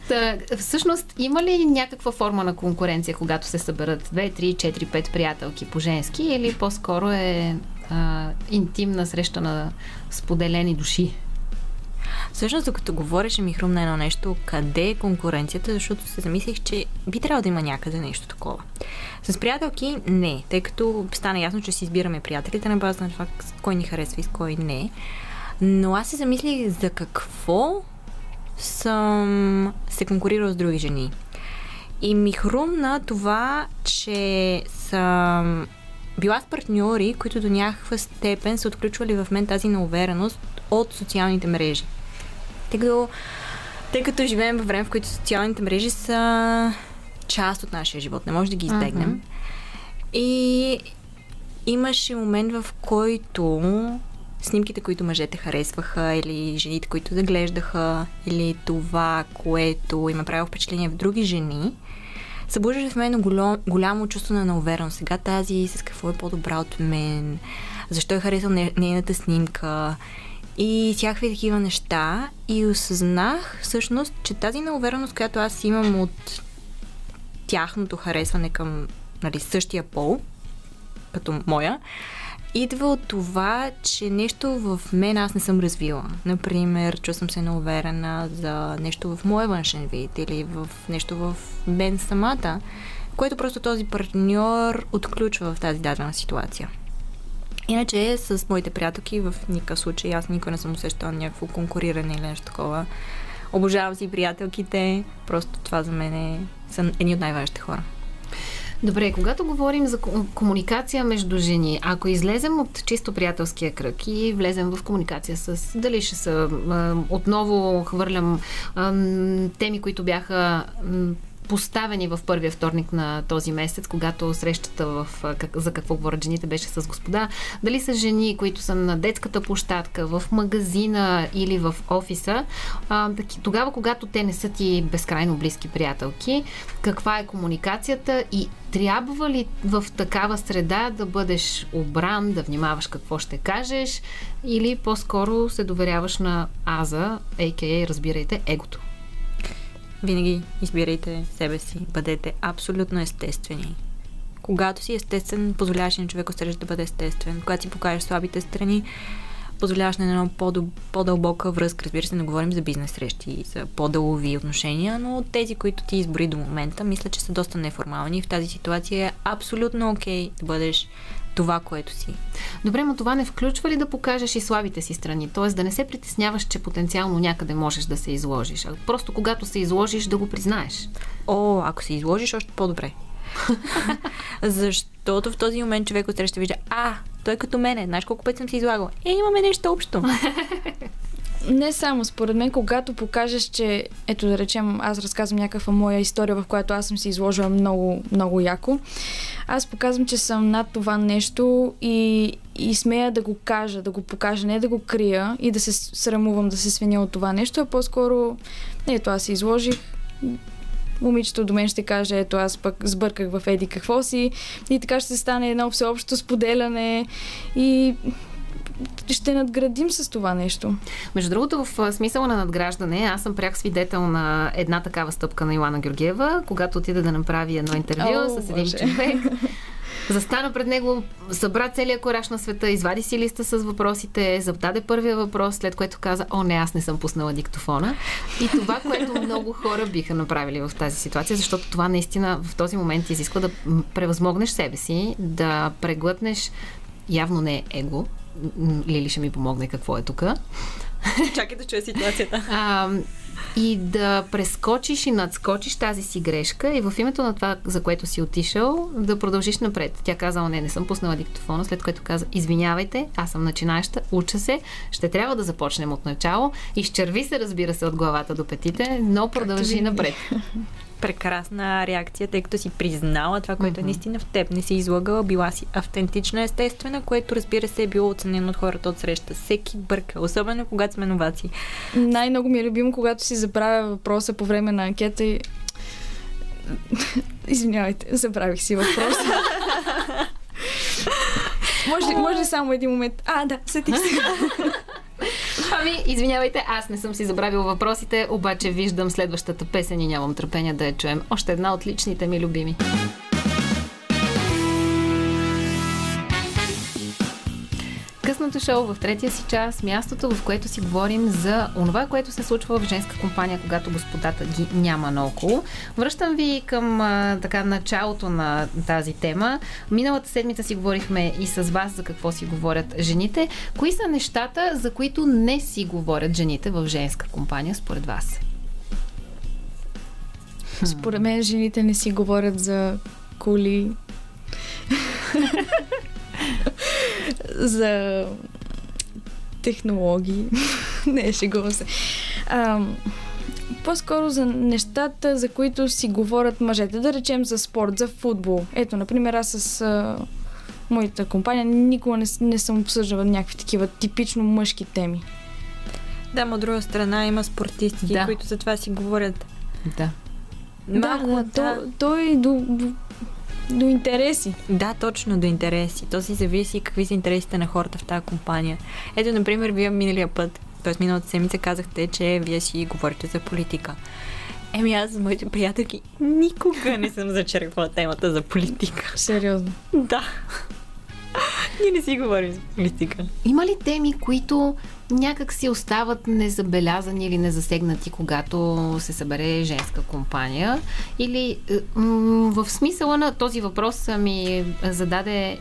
Та, всъщност, има ли някаква форма на конкуренция, когато се съберат 2, 3, 4, 5 приятелки по-женски или по-скоро е а, интимна среща на споделени души? Всъщност, докато говореше ми хрумна едно нещо, къде е конкуренцията, защото се замислих, че би трябвало да има някъде нещо такова. С приятелки не, тъй като стана ясно, че си избираме приятелите на база на това кой ни харесва и с кой не. Но аз се замислих за какво съм се конкурирала с други жени. И ми хрумна това, че съм била с партньори, които до някаква степен са отключвали в мен тази неувереност от социалните мрежи. Тъй като, тъй като живеем във време, в което социалните мрежи са част от нашия живот. Не може да ги избегнем. Uh-huh. И имаше момент, в който снимките, които мъжете харесваха, или жените, които заглеждаха, или това, което им е правило впечатление в други жени, събуждаше в мен голям, голямо чувство на неувереност. Сега тази с какво е по-добра от мен, защо е харесал нейната снимка и всякакви такива неща. И осъзнах всъщност, че тази неувереност, която аз имам от тяхното харесване към нали, същия пол, като моя, идва от това, че нещо в мен аз не съм развила. Например, съм се неуверена за нещо в моя външен вид или в нещо в мен самата, което просто този партньор отключва в тази дадена ситуация. Иначе с моите приятелки в никакъв случай аз никога не съм усещала някакво конкуриране или нещо такова. Обожавам си приятелките, просто това за мен е, са едни от най-важните хора. Добре, когато говорим за комуникация между жени, ако излезем от чисто приятелския кръг и влезем в комуникация с, дали ще са, отново хвърлям теми, които бяха поставени в първия вторник на този месец, когато срещата в, за какво говорят жените беше с господа. Дали са жени, които са на детската площадка, в магазина или в офиса, тогава, когато те не са ти безкрайно близки приятелки, каква е комуникацията и трябва ли в такава среда да бъдеш обран, да внимаваш какво ще кажеш или по-скоро се доверяваш на Аза, а.к.а. разбирайте, егото? Винаги избирайте себе си. Бъдете абсолютно естествени. Когато си естествен, позволяваш на човек среща да бъде естествен. Когато си покажеш слабите страни, позволяваш на едно по-дълбока връзка. Разбира се, не говорим за бизнес срещи, за по-дългови отношения, но тези, които ти избори до момента, мисля, че са доста неформални. В тази ситуация е абсолютно окей okay да бъдеш това, което си. Добре, но това не включва ли да покажеш и слабите си страни? Тоест да не се притесняваш, че потенциално някъде можеш да се изложиш. А просто когато се изложиш, да го признаеш. О, ако се изложиш, още по-добре. Защото в този момент човек отсреща вижда, а, той като мене, знаеш колко пъти съм се излагал. Е, имаме нещо общо. не само, според мен, когато покажеш, че, ето да речем, аз разказвам някаква моя история, в която аз съм се изложила много, много яко, аз показвам, че съм над това нещо и, и смея да го кажа, да го покажа, не да го крия и да се срамувам да се свиня от това нещо, а по-скоро, ето аз се изложих, момичето до мен ще каже, ето аз пък сбърках в еди какво си и така ще стане едно всеобщо споделяне и ще надградим с това нещо. Между другото, в смисъла на надграждане, аз съм пряк свидетел на една такава стъпка на Илана Георгиева, когато отиде да направи едно интервю О, с един боже. човек. Застана пред него, събра целият кораж на света, извади си листа с въпросите, зададе първия въпрос, след което каза, о не, аз не съм пуснала диктофона. И това, което много хора биха направили в тази ситуация, защото това наистина в този момент изисква да превъзмогнеш себе си, да преглътнеш явно не е его, Лили ще ми помогне какво е тук. Чакай да чуя ситуацията. А, и да прескочиш и надскочиш тази си грешка и в името на това, за което си отишъл, да продължиш напред. Тя каза, не, не съм пуснала диктофона, след което каза, извинявайте, аз съм начинаеща, уча се, ще трябва да започнем от начало. Изчерви се, разбира се, от главата до петите, но продължи напред прекрасна реакция, тъй като си признала това, което mm-hmm. е наистина в теб. Не си излагала, била си автентична, естествена, което разбира се е било оценено от хората от среща. Всеки бърка, особено когато сме новаци. Най-много ми е любимо, когато си забравя въпроса по време на анкета и Извинявайте, забравих си въпроса. може, може само един момент. А, да, сетих се. Ами, извинявайте, аз не съм си забравил въпросите, обаче виждам следващата песен и нямам търпение да я чуем. Още една от личните ми любими. Шоу в третия си час, мястото, в което си говорим за онова, което се случва в женска компания, когато господата ги няма наоколо. Връщам ви към а, така началото на тази тема. Миналата седмица си говорихме и с вас за какво си говорят жените. Кои са нещата, за които не си говорят жените в женска компания, според вас? Според мен жените не си говорят за коли. за технологии. не, шегувам се. А, по-скоро за нещата, за които си говорят мъжете. Да речем за спорт, за футбол. Ето, например, аз с а, моята компания никога не, не съм обсъждала някакви такива типично мъжки теми. Да, но от друга страна има спортисти, Да. които за това си говорят. Да. Малко, да, да, да. То, той до, до интереси. Да, точно до интереси. То си зависи какви са интересите на хората в тази компания. Ето, например, вие миналия път, т.е. миналата седмица казахте, че вие си говорите за политика. Еми аз с моите приятелки никога не съм зачерквала темата за политика. Сериозно. Да. Ние не си говорим за политика. Има ли теми, които някак си остават незабелязани или незасегнати, когато се събере женска компания? Или е, в смисъла на този въпрос ми зададе е,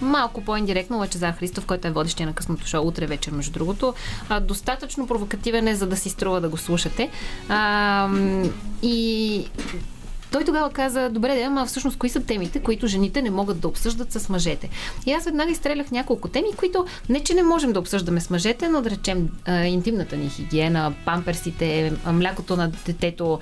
малко по-индиректно Лъчезар Христов, който е водещия на късното шоу утре вечер, между другото. Достатъчно провокативен е, за да си струва да го слушате. И той тогава каза, добре, да, ама всъщност кои са темите, които жените не могат да обсъждат с мъжете? И аз веднага изстрелях няколко теми, които не, че не можем да обсъждаме с мъжете, но да речем интимната ни хигиена, памперсите, млякото на детето,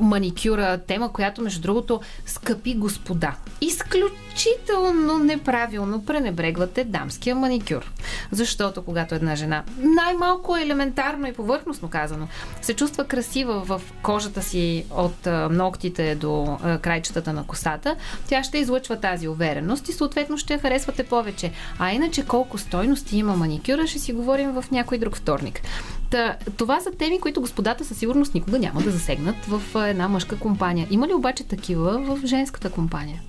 маникюра, тема, която, между другото, скъпи господа. Изключително неправилно пренебрегвате дамския маникюр. Защото когато една жена, най-малко елементарно и повърхностно казано, се чувства красива в кожата си от а, ногтите до а, крайчетата на косата, тя ще излъчва тази увереност и съответно ще я харесвате повече. А иначе колко стойности има маникюра, ще си говорим в някой друг вторник. Та, това са теми, които господата със сигурност никога няма да засегнат в една мъжка компания. Има ли обаче такива в женската компания?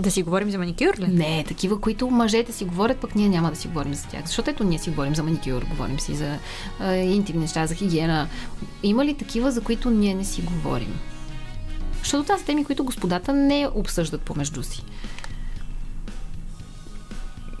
Да си говорим за маникюр ли? Не, такива, които мъжете си говорят, пък ние няма да си говорим за тях. Защото ето ние си говорим за маникюр, говорим си за а, интимни неща, за хигиена. Има ли такива, за които ние не си говорим? Защото това са теми, които господата не обсъждат помежду си.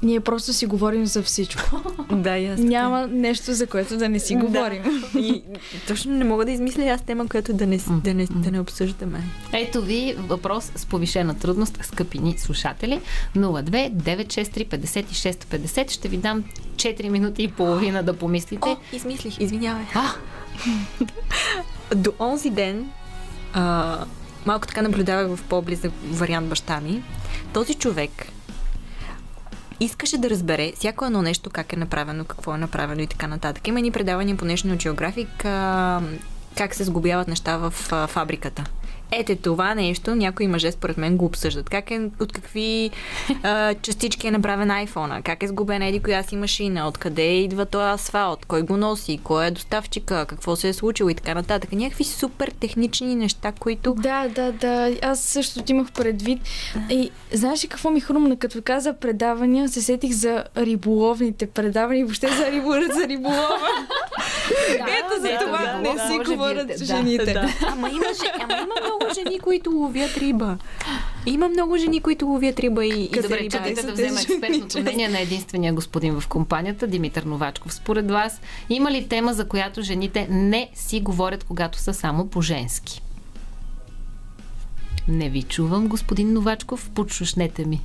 Ние просто си говорим за всичко. Да, и аз така. Няма нещо, за което да не си говорим. И точно не мога да измисля аз тема, която да не, да не, да не обсъждаме. Ето ви въпрос с повишена трудност, скъпи ни слушатели. 02 963 56 50. Ще ви дам 4 минути и половина да помислите. О, измислих, извинявай. А! До онзи ден, а, малко така наблюдавах в по-близък вариант баща ми. Този човек искаше да разбере всяко едно нещо, как е направено, какво е направено и така нататък. Има ни предавания по National Geographic, а, как се сгубяват неща в фабриката. Ете това нещо, някои мъже според мен го обсъждат. Как е, от какви а, частички е направен iPhone, как е сгубена еди коя си машина, откъде идва този асфалт, кой го носи, кой е доставчика, какво се е случило и така нататък. Някакви супер технични неща, които Да, да, да. Аз също имах предвид. И знаеш ли какво ми хрумна? Като каза предавания, се сетих за риболовните предавания и въобще за, рибо, за риболова. Ето за това не си говорят жените. Ама, има, же- ама има много жени, които ловят риба. Има много жени, които ловят риба и, и добре, се чакайте да взема експертното мнение на единствения господин в компанията, Димитър Новачков. Според вас, има ли тема, за която жените не си говорят, когато са само по-женски? Не ви чувам, господин Новачков, подшушнете ми.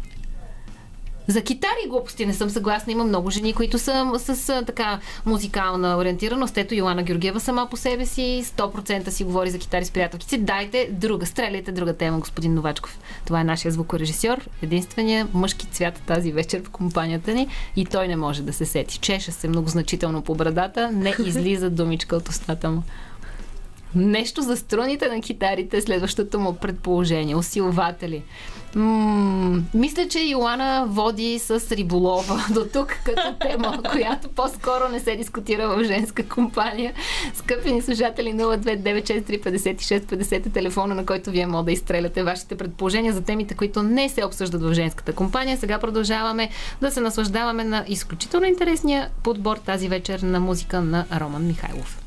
За китари глупости не съм съгласна. Има много жени, които са с а, така музикална ориентираност. Ето Йоана Георгиева сама по себе си 100% си говори за китари с приятелки си. Дайте друга, стреляйте друга тема, господин Новачков. Това е нашия звукорежисьор, единствения мъжки цвят тази вечер в компанията ни и той не може да се сети. Чеша се много значително по брадата, не излиза думичка от устата му. Нещо за струните на китарите, следващото му предположение. Усилватели. М- мисля, че Йоана води с риболова до тук като тема, която по-скоро не се дискутира в женска компания. Скъпи ни служатели 029635650 е телефона, на който вие може да изстреляте вашите предположения за темите, които не се обсъждат в женската компания. Сега продължаваме да се наслаждаваме на изключително интересния подбор тази вечер на музика на Роман Михайлов.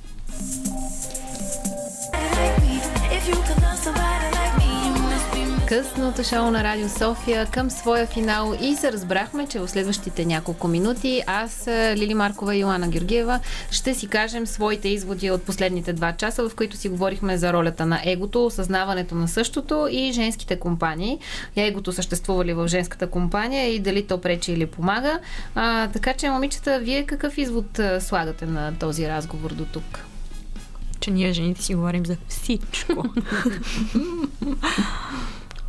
Късното шоу на Радио София към своя финал и се разбрахме, че в следващите няколко минути аз, Лили Маркова и Йоана Георгиева ще си кажем своите изводи от последните два часа, в които си говорихме за ролята на егото, осъзнаването на същото и женските компании. Егото съществува ли в женската компания и дали то пречи или помага. А, така че, момичета, вие какъв извод слагате на този разговор до тук? Че ние жените си говорим за всичко.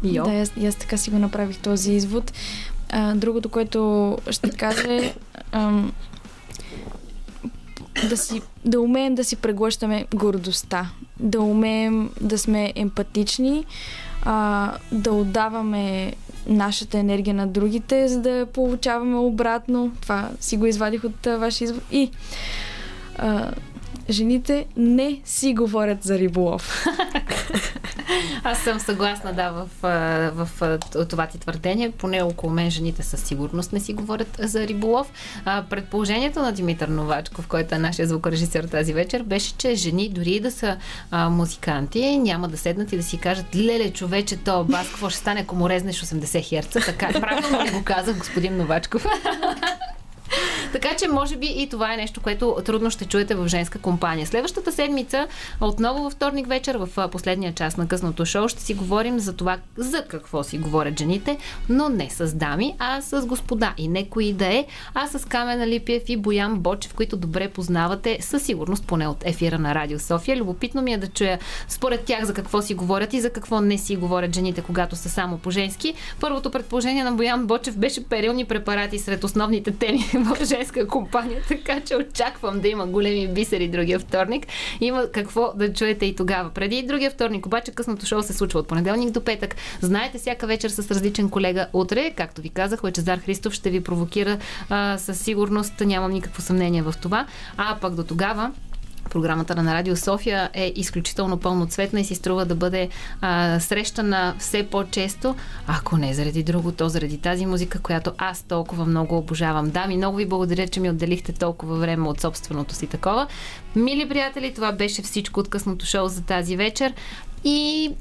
Йо. Да, аз, аз така си го направих този извод. А, другото, което ще кажа е да, си, да умеем да си преглъщаме гордостта, да умеем да сме емпатични, а, да отдаваме нашата енергия на другите, за да получаваме обратно. Това си го извадих от а, вашия извод. И а, жените не си говорят за риболов. Аз съм съгласна, да, в, в, в това ти твърдение. Поне около мен жените със сигурност не си говорят за риболов. Предположението на Димитър Новачков, който е нашия звукорежисер тази вечер, беше, че жени, дори да са а, музиканти, няма да седнат и да си кажат, леле, човече, то бас, какво ще стане, ако му резнеш 80 херца. Така, правилно ли го казах господин Новачков? така че, може би и това е нещо, което трудно ще чуете в женска компания. Следващата седмица, отново във вторник вечер, в последния част на късното шоу, ще си говорим за това, за какво си говорят жените, но не с дами, а с господа. И не кои да е, а с Камена Липиев и Боян Бочев, които добре познавате със сигурност, поне от ефира на Радио София. Любопитно ми е да чуя според тях за какво си говорят и за какво не си говорят жените, когато са само по-женски. Първото предположение на Боян Бочев беше перилни препарати сред основните теми в женска компания, така че очаквам да има големи бисери другия вторник. Има какво да чуете и тогава. Преди другия вторник, обаче късното шоу се случва от понеделник до петък. Знаете, всяка вечер с различен колега утре, както ви казах, Лечезар Христов ще ви провокира а, със сигурност, нямам никакво съмнение в това. А пък до тогава Програмата на Радио София е изключително пълноцветна и си струва да бъде а, срещана все по-често, ако не заради друго, то заради тази музика, която аз толкова много обожавам. Дами, много ви благодаря, че ми отделихте толкова време от собственото си такова. Мили приятели, това беше всичко от късното шоу за тази вечер и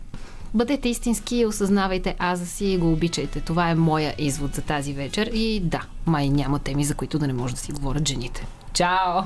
Бъдете истински осъзнавайте аза си и го обичайте. Това е моя извод за тази вечер. И да, май няма теми, за които да не може да си говорят жените. Чао!